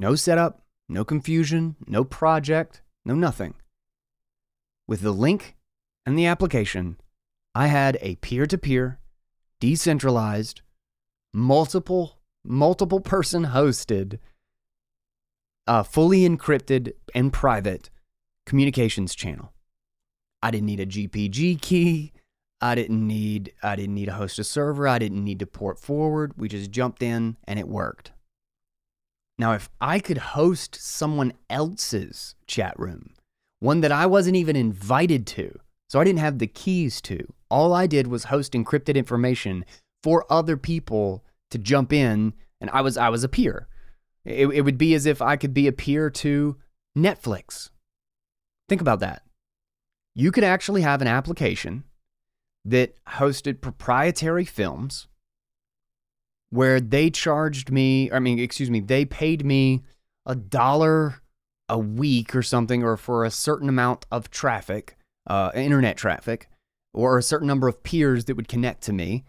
no setup, no confusion, no project, no nothing. With the link and the application, I had a peer to peer, decentralized, multiple multiple person hosted, uh, fully encrypted and private communications channel. I didn't need a GPG key. I didn't need I didn't need a host a server. I didn't need to port forward. We just jumped in and it worked. Now, if I could host someone else's chat room, one that I wasn't even invited to, so I didn't have the keys to, all I did was host encrypted information for other people to jump in, and I was I was a peer. It, it would be as if I could be a peer to Netflix. Think about that. You could actually have an application that hosted proprietary films where they charged me, I mean, excuse me, they paid me a dollar a week or something, or for a certain amount of traffic, uh, internet traffic, or a certain number of peers that would connect to me.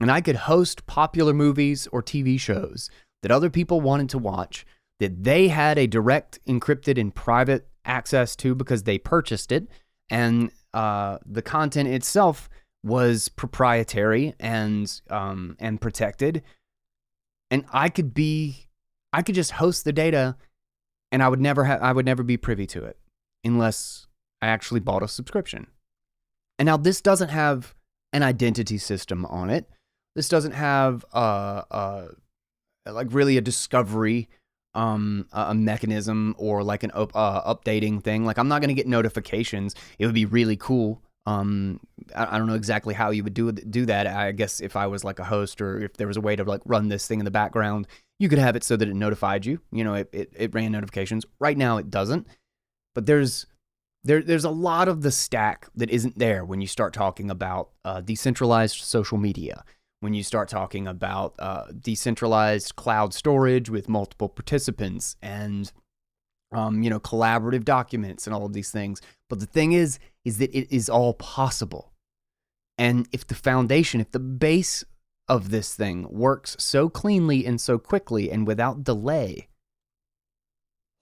And I could host popular movies or TV shows that other people wanted to watch that they had a direct encrypted and private access to because they purchased it. And uh, the content itself was proprietary and um, and protected. And I could be, I could just host the data, and I would never have, I would never be privy to it unless I actually bought a subscription. And now this doesn't have an identity system on it. This doesn't have uh, uh, like really a discovery um a mechanism or like an uh, updating thing. Like i'm not going to get notifications. It would be really cool. Um I, I, don't know exactly how you would do do that. I guess if i was like a host or if there was a way to like run this thing in the background you could have it so that it notified you. You know it, it, it ran notifications. Right now it doesn't. But there's there, there's a lot of the stack that isn't there when you start talking about uh, decentralized social media, when you start talking about uh, decentralized cloud storage with multiple participants and um, you know collaborative documents and all of these things. But the thing is, is that it is all possible. And if the foundation, if the base of this thing works so cleanly and so quickly and without delay,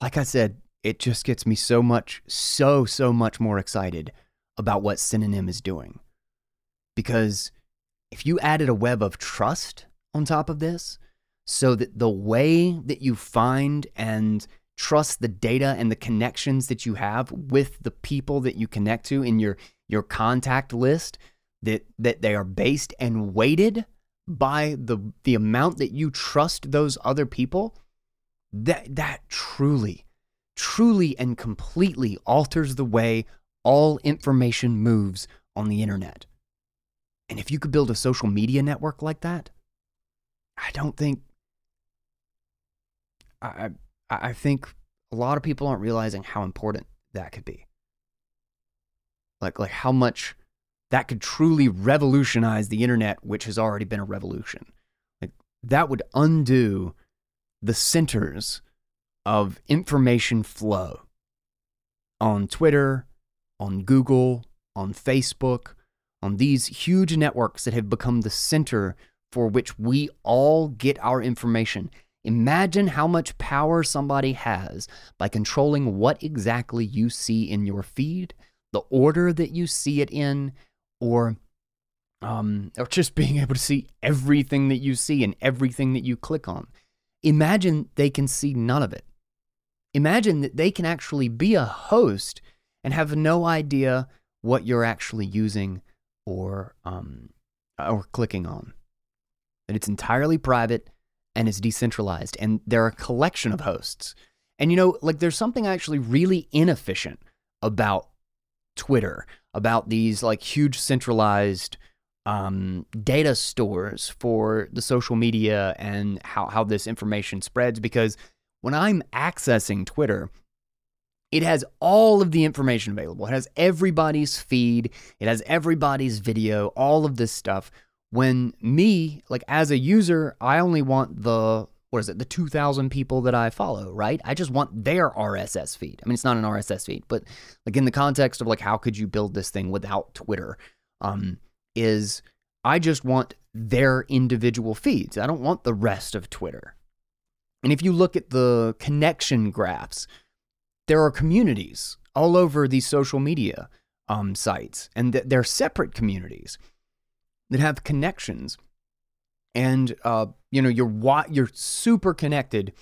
like I said, it just gets me so much, so, so much more excited about what Synonym is doing. Because if you added a web of trust on top of this, so that the way that you find and trust the data and the connections that you have with the people that you connect to in your your contact list that that they are based and weighted by the the amount that you trust those other people that that truly truly and completely alters the way all information moves on the internet. And if you could build a social media network like that, I don't think I I think a lot of people aren't realizing how important that could be. Like like how much that could truly revolutionize the internet, which has already been a revolution. Like that would undo the centers of information flow on Twitter, on Google, on Facebook, on these huge networks that have become the center for which we all get our information. Imagine how much power somebody has by controlling what exactly you see in your feed, the order that you see it in, or um, or just being able to see everything that you see and everything that you click on. Imagine they can see none of it. Imagine that they can actually be a host and have no idea what you're actually using or um, or clicking on. That it's entirely private and it's decentralized, and there are a collection of hosts. And you know, like there's something actually really inefficient about Twitter, about these like huge centralized um, data stores for the social media and how, how this information spreads because when I'm accessing Twitter, it has all of the information available. It has everybody's feed, it has everybody's video, all of this stuff. When me, like as a user, I only want the what is it, the 2,000 people that I follow, right? I just want their RSS feed. I mean, it's not an RSS feed, but like in the context of like how could you build this thing without Twitter, um, is I just want their individual feeds. I don't want the rest of Twitter. And if you look at the connection graphs, there are communities all over these social media um, sites, and th- they're separate communities that have connections. And uh, you know, you're wa- you're super connected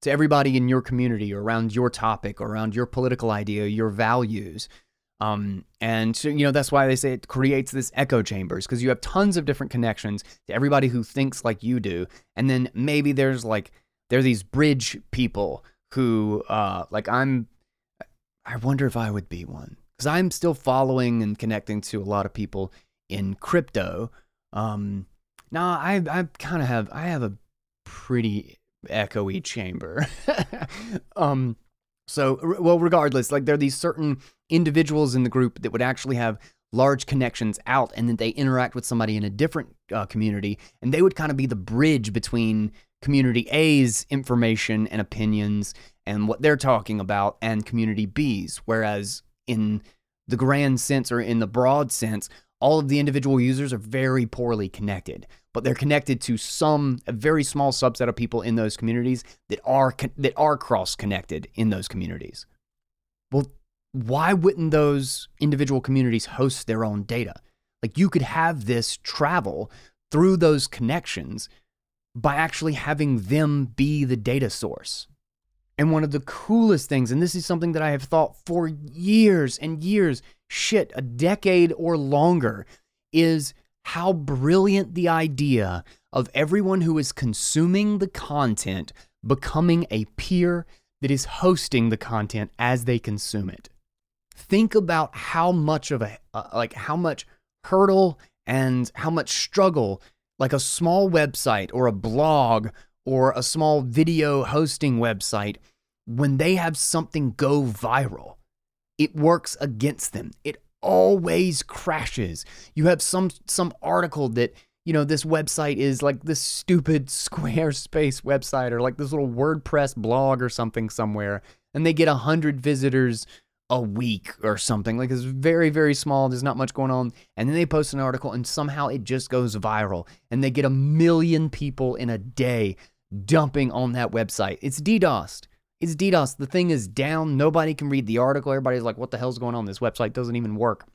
to everybody in your community or around your topic or around your political idea, your values. Um, and so, you know, that's why they say it creates this echo chambers because you have tons of different connections to everybody who thinks like you do. And then maybe there's like there are these bridge people who uh like I'm I wonder if I would be one cuz I'm still following and connecting to a lot of people in crypto. Um now I I kind of have I have a pretty echoey chamber. um so well regardless like there are these certain individuals in the group that would actually have large connections out and then they interact with somebody in a different uh, community and they would kind of be the bridge between community A's information and opinions and what they're talking about and community B's. Whereas in the grand sense or in the broad sense, all of the individual users are very poorly connected, but they're connected to some a very small subset of people in those communities that are that are cross connected in those communities. Well, why wouldn't those individual communities host their own data? Like you could have this travel through those connections by actually having them be the data source. And one of the coolest things, and this is something that I have thought for years and years, shit, a decade or longer, is how brilliant the idea of everyone who is consuming the content becoming a peer that is hosting the content as they consume it. Think about how much of a, uh, like, how much hurdle and how much struggle, like a small website or a blog or a small video hosting website, when they have something go viral, it works against them. It always crashes. You have some some article that you know this website is like this stupid Squarespace website or like this little WordPress blog or something somewhere, and they get a hundred visitors a week or something. Like it's very, very small. There's not much going on. And then they post an article and somehow it just goes viral. And they get a million people in a day dumping on that website. It's DDoSed. It's DDoS. The thing is down. Nobody can read the article. Everybody's like, what the hell's going on? This website doesn't even work.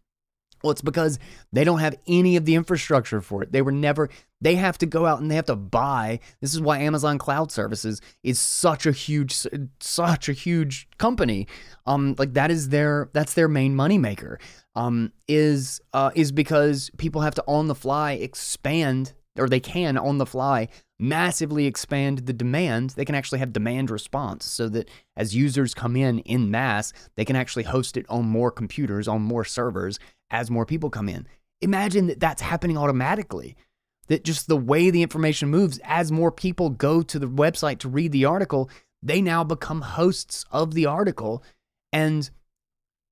Well, it's because they don't have any of the infrastructure for it. They were never, they have to go out and they have to buy. This is why Amazon Cloud Services is such a huge, such a huge company. Um, like that is their, that's their main moneymaker. Um, is, uh, is because people have to on the fly expand, or they can on the fly massively expand the demand. They can actually have demand response so that as users come in in mass, they can actually host it on more computers, on more servers, as more people come in. Imagine that that's happening automatically. That just the way the information moves, as more people go to the website to read the article, they now become hosts of the article. And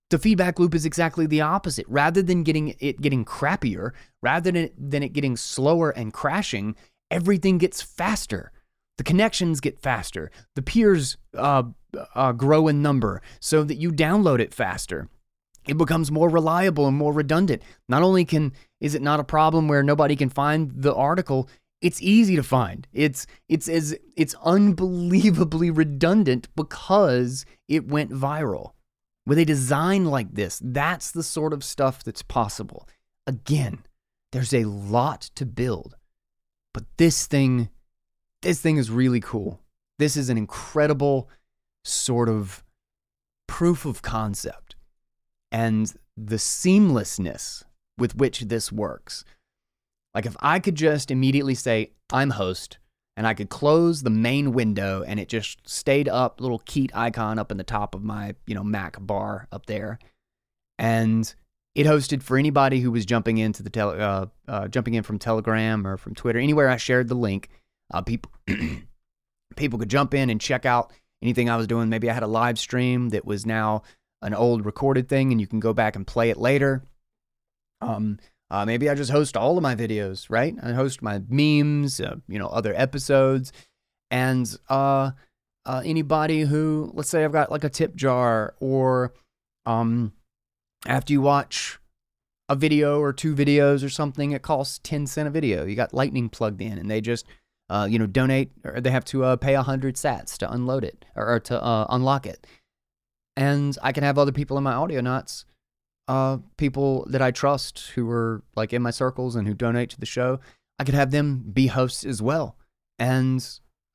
the feedback loop is exactly the opposite. Rather than getting it getting crappier, rather than, than it getting slower and crashing, everything gets faster. The connections get faster. The peers uh, uh, grow in number so that you download it faster it becomes more reliable and more redundant. Not only can is it not a problem where nobody can find the article, it's easy to find. It's it's as it's unbelievably redundant because it went viral. With a design like this, that's the sort of stuff that's possible. Again, there's a lot to build. But this thing this thing is really cool. This is an incredible sort of proof of concept and the seamlessness with which this works. Like if I could just immediately say, I'm host, and I could close the main window and it just stayed up, little Keet icon up in the top of my, you know, Mac bar up there. And it hosted for anybody who was jumping into the tele, uh, uh, jumping in from Telegram or from Twitter, anywhere I shared the link. Uh, people, people could jump in and check out anything I was doing. Maybe I had a live stream that was now an old recorded thing and you can go back and play it later. Um, uh, maybe I just host all of my videos, right? I host my memes, uh, you know, other episodes, and uh, anybody who, let's say, I've got like a tip jar, or um, after you watch a video or two videos or something, it costs ten cent a video. You got Lightning plugged in, and they just, uh, you know, donate, or they have to uh, pay a hundred Sats to unload it or, or to uh, unlock it and I can have other people in my Audionauts, uh, people that I trust who are like in my circles and who donate to the show. I could have them be hosts as well, and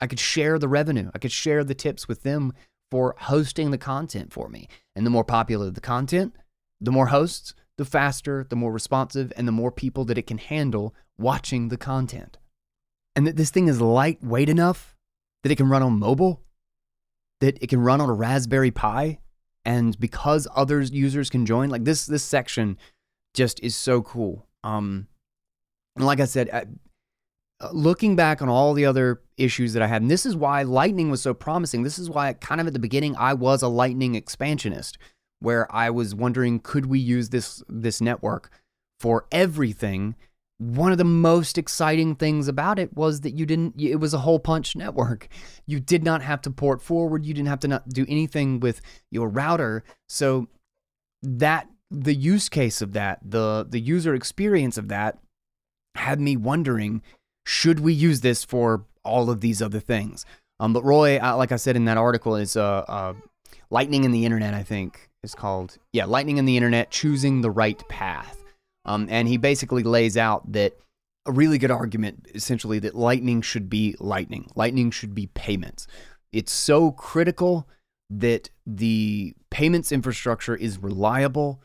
I could share the revenue. I could share the tips with them for hosting the content for me. And the more popular the content, the more hosts, the faster, the more responsive, and the more people that it can handle watching the content. And that this thing is lightweight enough that it can run on mobile, that it can run on a Raspberry Pi, and because other users can join like this this section just is so cool. Um and like i said I, uh, looking back on all the other issues that i had and this is why lightning was so promising. This is why kind of at the beginning i was a lightning expansionist where i was wondering could we use this this network for everything one of the most exciting things about it was that you didn't it was a hole punch network you did not have to port forward you didn't have to not do anything with your router so that the use case of that, the the user experience of that had me wondering, should we use this for all of these other things? Um, but Roy, like I said in that article, is uh, uh, lightning in the internet. I think is called yeah, lightning in the internet, choosing the right path. Um, and he basically lays out that a really good argument, essentially, that lightning should be lightning. Lightning should be payments. It's so critical that the payments infrastructure is reliable,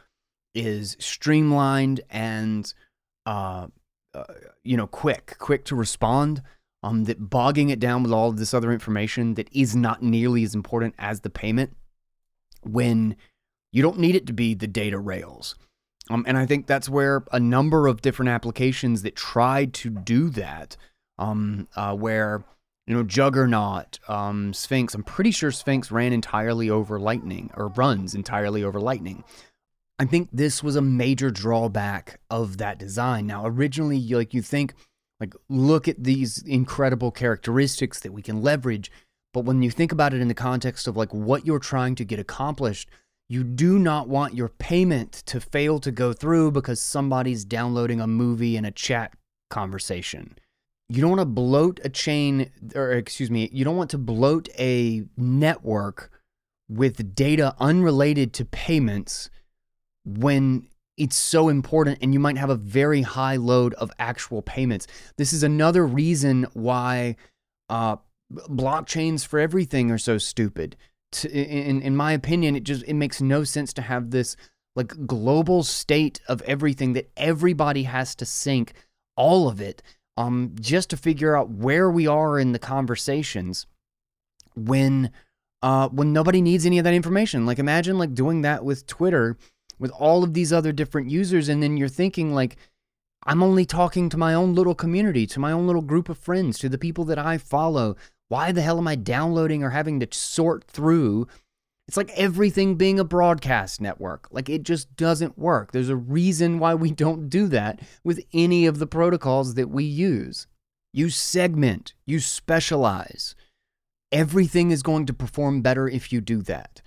is streamlined, and uh, uh, you know, quick, quick to respond. Um, that bogging it down with all of this other information that is not nearly as important as the payment when you don't need it to be the data rails. Um, and I think that's where a number of different applications that tried to do that, um, uh, where you know Juggernaut, um, Sphinx. I'm pretty sure Sphinx ran entirely over Lightning or runs entirely over Lightning. I think this was a major drawback of that design. Now, originally, like you think, like look at these incredible characteristics that we can leverage, but when you think about it in the context of like what you're trying to get accomplished, you do not want your payment to fail to go through because somebody's downloading a movie in a chat conversation. You don't want to bloat a chain, or excuse me, you don't want to bloat a network with data unrelated to payments when it's so important and you might have a very high load of actual payments. This is another reason why uh, blockchains for everything are so stupid to, in in my opinion, it just it makes no sense to have this like global state of everything that everybody has to sync all of it um just to figure out where we are in the conversations when uh when nobody needs any of that information. Like imagine like doing that with Twitter with all of these other different users and then you're thinking like I'm only talking to my own little community, to my own little group of friends, to the people that I follow, why the hell am I downloading or having to sort through? It's like everything being a broadcast network. Like it just doesn't work. There's a reason why we don't do that with any of the protocols that we use. You segment, you specialize. Everything is going to perform better if you do that.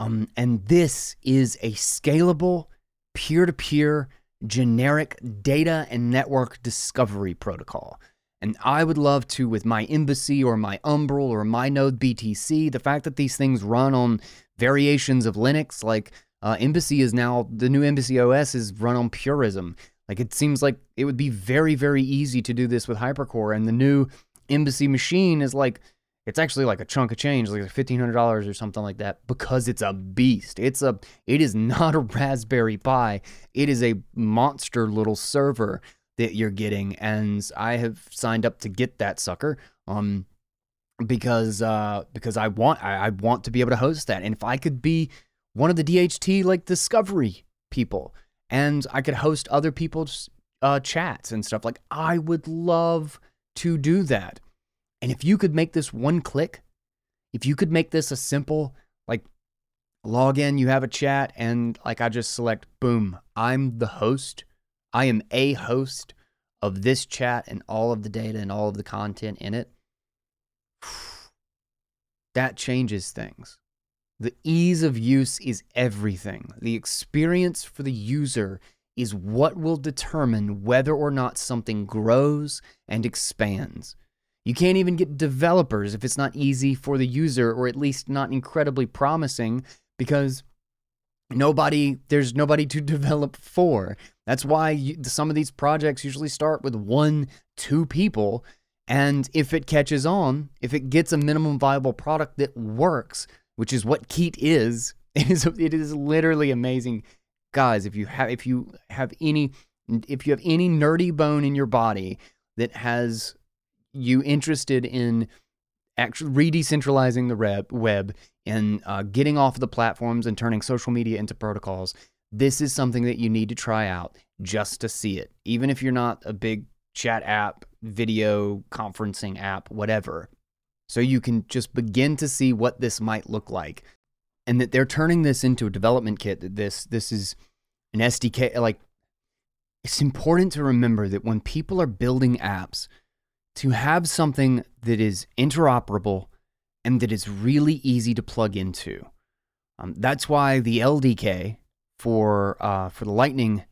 Um, and this is a scalable, peer to peer, generic data and network discovery protocol. And I would love to, with my Embassy or my Umbrel or my Node BTC, the fact that these things run on variations of Linux, like uh, Embassy is now, the new Embassy OS is run on Purism. Like it seems like it would be very, very easy to do this with Hypercore. And the new Embassy machine is like, it's actually like a chunk of change, like fifteen hundred dollars or something like that, because it's a beast. It's a, it is not a Raspberry Pi. It is a monster little server that you're getting, and I have signed up to get that sucker. Um, because uh, because I want I, I want to be able to host that, and if I could be one of the DHT like discovery people, and I could host other people's uh, chats and stuff, like I would love to do that. And if you could make this one click, if you could make this a simple like log in, you have a chat, and like I just select boom, I'm the host I am a host of this chat and all of the data and all of the content in it. That changes things. The ease of use is everything. The experience for the user is what will determine whether or not something grows and expands. You can't even get developers if it's not easy for the user or at least not incredibly promising because nobody there's nobody to develop for. That's why you, some of these projects usually start with one two people. And if it catches on if it gets a minimum viable product that works which is what Keet is it is it is literally amazing. Guys if you have if you have any if you have any nerdy bone in your body that has you interested in actually re-decentralizing the web and uh, getting off the platforms and turning social media into protocols, this is something that you need to try out just to see it. Even if you're not a big chat app, video conferencing app, whatever. So you can just begin to see what this might look like. And that they're turning this into a development kit that this this is an SDK like it's important to remember that when people are building apps to have something that is interoperable and that is really easy to plug into. Um, that's why the LDK for uh, for the Lightning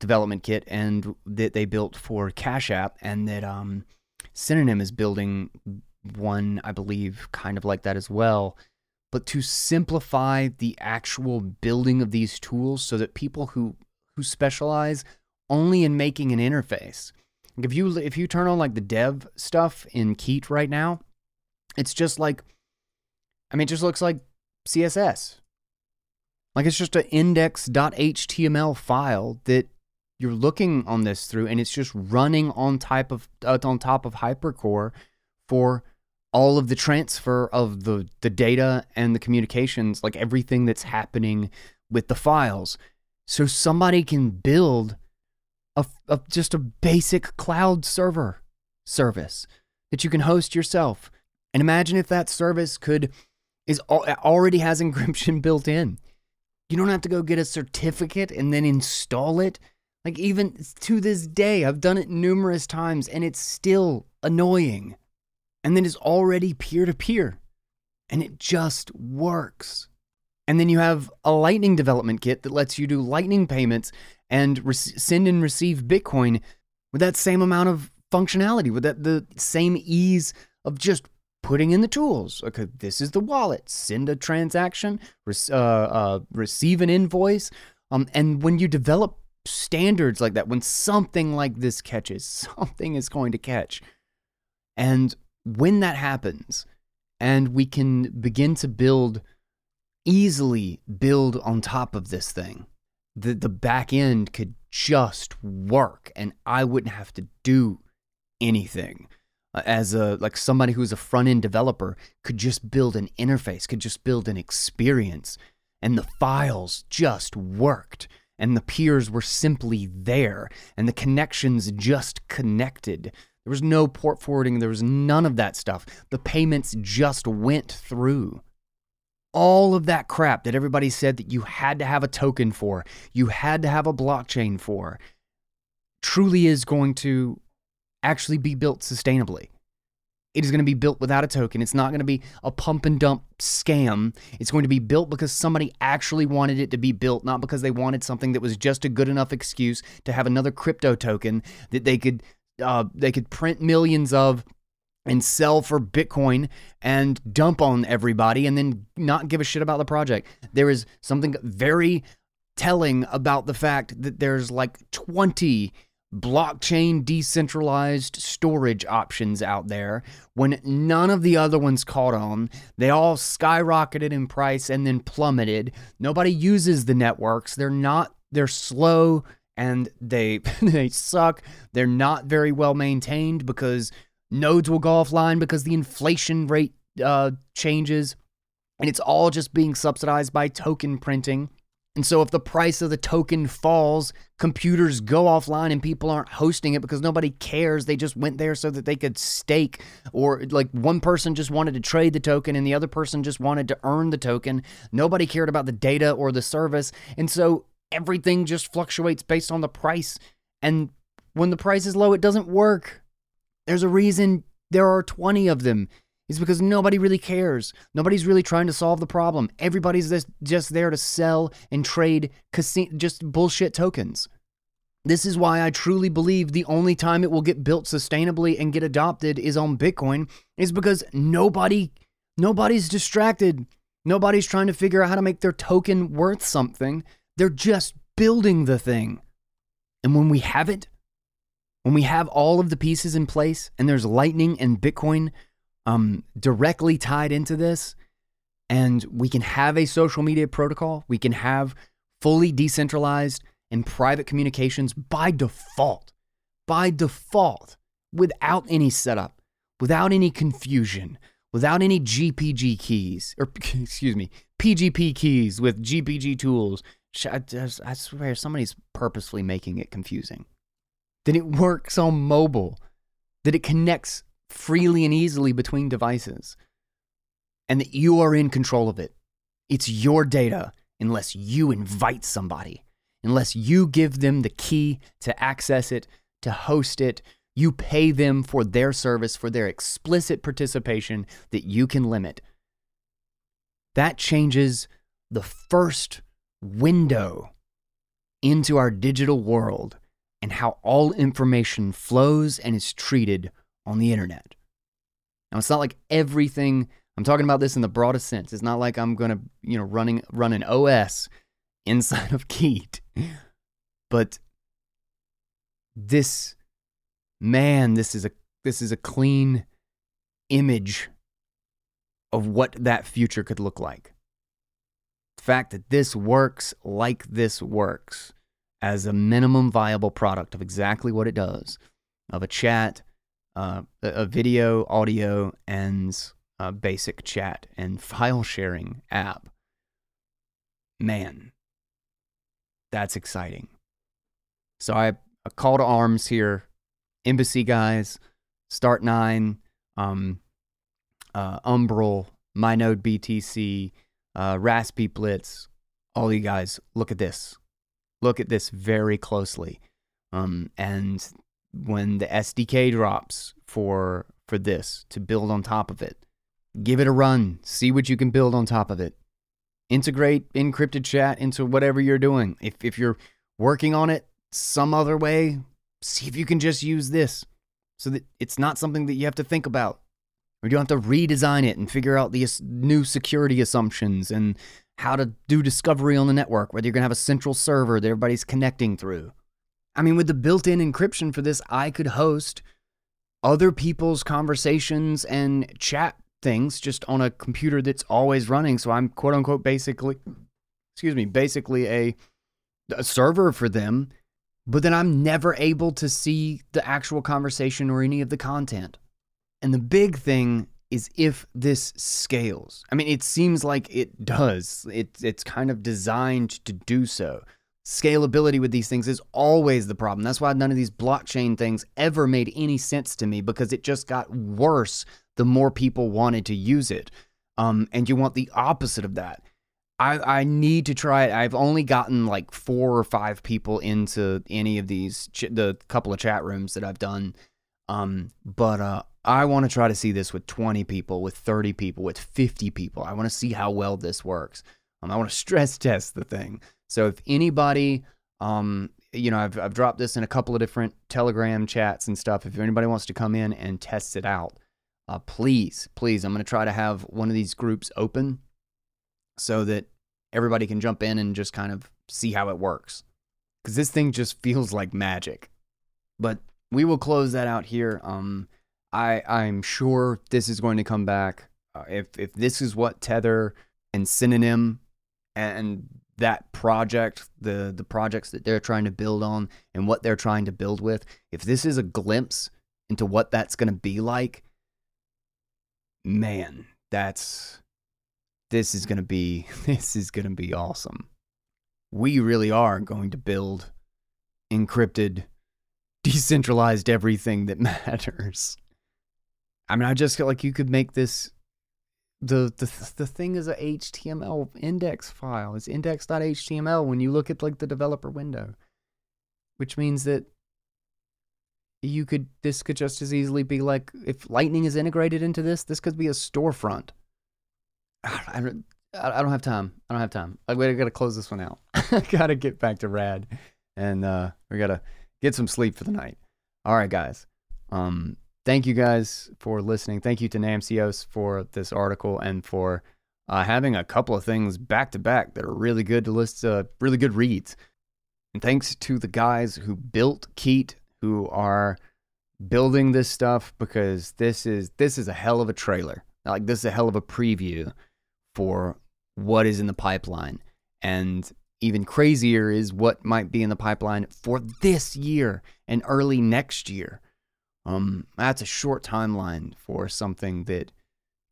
development kit and that they built for Cash App, and that um, Synonym is building one, I believe, kind of like that as well. But to simplify the actual building of these tools so that people who who specialize only in making an interface. Like If you if you turn on like the dev stuff in Keet right now, it's just like I mean it just looks like CSS. Like it's just an index.html file that you're looking on this through and it's just running on type of uh, on top of hypercore for all of the transfer of the the data and the communications like everything that's happening with the files so somebody can build a, a just a basic cloud server service that you can host yourself and imagine if that service could is already has encryption built in you don't have to go get a certificate and then install it like, even to this day, I've done it numerous times and it's still annoying. And then it's already peer to peer and it just works. And then you have a Lightning development kit that lets you do Lightning payments and re- send and receive Bitcoin with that same amount of functionality, with that the same ease of just putting in the tools. Okay, this is the wallet. Send a transaction, re- uh, uh, receive an invoice. Um, and when you develop standards like that, when something like this catches, something is going to catch. And when that happens, and we can begin to build, easily build on top of this thing, the, the back end could just work and I wouldn't have to do anything. Uh, as a like somebody who's a front end developer could just build an interface, could just build an experience, and the files just worked and the peers were simply there, and the connections just connected. There was no port forwarding, there was none of that stuff. The payments just went through. All of that crap that everybody said that you had to have a token for, you had to have a blockchain for, truly is going to actually be built sustainably. It is going to be built without a token. It's not going to be a pump and dump scam. It's going to be built because somebody actually wanted it to be built, not because they wanted something that was just a good enough excuse to have another crypto token that they could uh, they could print millions of and sell for Bitcoin and dump on everybody and then not give a shit about the project. There is something very telling about the fact that there's like 20 blockchain decentralized storage options out there when none of the other ones caught on. They all skyrocketed in price and then plummeted. Nobody uses the networks. They're not they're slow and they they suck. They're not very well maintained because nodes will go offline because the inflation rate uh, changes and it's all just being subsidized by token printing. And so if the price of the token falls, computers go offline and people aren't hosting it because nobody cares. They just went there so that they could stake or like one person just wanted to trade the token and the other person just wanted to earn the token. Nobody cared about the data or the service. And so everything just fluctuates based on the price. And when the price is low, it doesn't work. There's a reason there are 20 of them is because nobody really cares. Nobody's really trying to solve the problem. Everybody's just, just there to sell and trade casino, just bullshit tokens. This is why I truly believe the only time it will get built sustainably and get adopted is on Bitcoin is because nobody nobody's distracted. Nobody's trying to figure out how to make their token worth something. They're just building the thing. And when we have it, when we have all of the pieces in place and there's Lightning and Bitcoin um, directly tied into this. And we can have a social media protocol. We can have fully decentralized and private communications by default, by default, without any setup, without any confusion, without any GPG keys, or excuse me, PGP keys with GPG tools. I, just, I swear somebody's purposefully making it confusing. Then it works on mobile, that it connects freely and easily between devices, and that you are in control of it. It's your data unless you invite somebody, unless you give them the key to access it, to host it. You pay them for their service, for their explicit participation that you can limit. That changes the first window into our digital world and how all information flows and is treated on the internet. Now, it's not like everything, I'm talking about this in the broadest sense. It's not like I'm going to, you know, running, run an OS inside of Keet. But this, man, this is a, this is a clean image of what that future could look like. The fact that this works like this works as a minimum viable product of exactly what it does of a chat, uh, a video, audio, and basic chat and file sharing app. Man, that's exciting. So I a call to arms here, embassy guys, Start Nine, um, uh, Umbrel, MyNode BTC, uh, Raspi Blitz, all you guys, look at this. Look at this very closely. Um, and when the SDK drops for for this to build on top of it, give it a run. See what you can build on top of it. Integrate encrypted chat into whatever you're doing. If if you're working on it some other way, see if you can just use this so that it's not something that you have to think about. Or you don't have to redesign it and figure out the new security assumptions and how to do discovery on the network, whether you're going to have a central server that everybody's connecting through. I mean, with the built in encryption for this, I could host other people's conversations and chat things just on a computer that's always running. So I'm quote unquote basically, excuse me, basically a, a server for them. But then I'm never able to see the actual conversation or any of the content. And the big thing is if this scales. I mean, it seems like it does. It's it's kind of designed to do so. Scalability with these things is always the problem. That's why none of these blockchain things ever made any sense to me because it just got worse the more people wanted to use it. Um, and you want the opposite of that. I, I need to try it. I've only gotten like four or five people into any of these, ch- the couple of chat rooms that I've done. Um, but uh, I want to try to see this with 20 people, with 30 people, with 50 people. I want to see how well this works. Um, I want to stress test the thing. So if anybody, um, you know, I've, I've dropped this in a couple of different Telegram chats and stuff. If anybody wants to come in and test it out, uh, please, please, I'm going to try to have one of these groups open so that everybody can jump in and just kind of see how it works. Because this thing just feels like magic. But we will close that out here. Um, I I'm sure this is going to come back. Uh, if if this is what Tether and Synonym and that project, the the projects that they're trying to build on and what they're trying to build with, if this is a glimpse into what that's going to be like, man, that's this is going to be this is going to be awesome. We really are going to build encrypted decentralized everything that matters. I mean, I just feel like you could make this the the the thing is a HTML index file. It's index.html when you look at like the developer window, which means that you could this could just as easily be like if Lightning is integrated into this, this could be a storefront. I don't, I don't have time. I don't have time. I, we gotta close this one out. I gotta get back to Rad, and uh, we gotta get some sleep for the night. All right, guys. Um, thank you guys for listening. Thank you to Namcios for this article and for uh, having a couple of things back to back that are really good to list, uh, really good reads. And thanks to the guys who built Keet, who are building this stuff because this is this is a hell of a trailer. Like this is a hell of a preview for what is in the pipeline. And even crazier is what might be in the pipeline for this year and early next year. Um, that's a short timeline for something that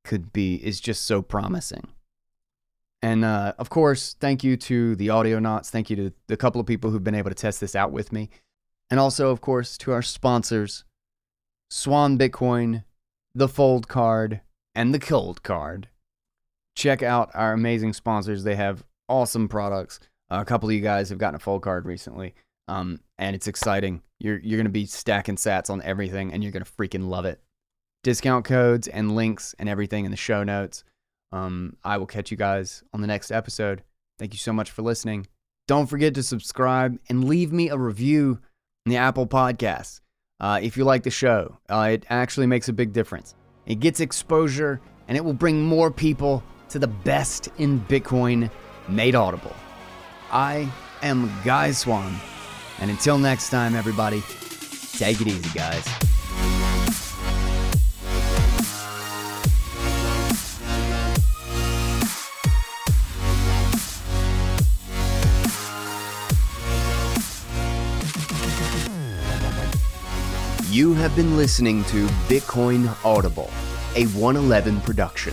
could be is just so promising. And uh, of course, thank you to the Audionauts. Thank you to the couple of people who've been able to test this out with me. And also, of course, to our sponsors Swan Bitcoin, the Fold Card, and the Coldcard. Check out our amazing sponsors. They have awesome products. A couple of you guys have gotten a Fold Card recently. Um, and it's exciting. You're you're gonna be stacking sats on everything, and you're gonna freaking love it. Discount codes and links and everything in the show notes. Um, I will catch you guys on the next episode. Thank you so much for listening. don't forget to subscribe and leave me a review in the Apple Podcasts. Uh, if you like the show, uh, it actually makes a big difference. It gets exposure and it will bring more people to the best in Bitcoin made audible. I am Guy Swan, and until next time, everybody, take it easy, guys. You have been listening to Bitcoin Audible, a 111 production.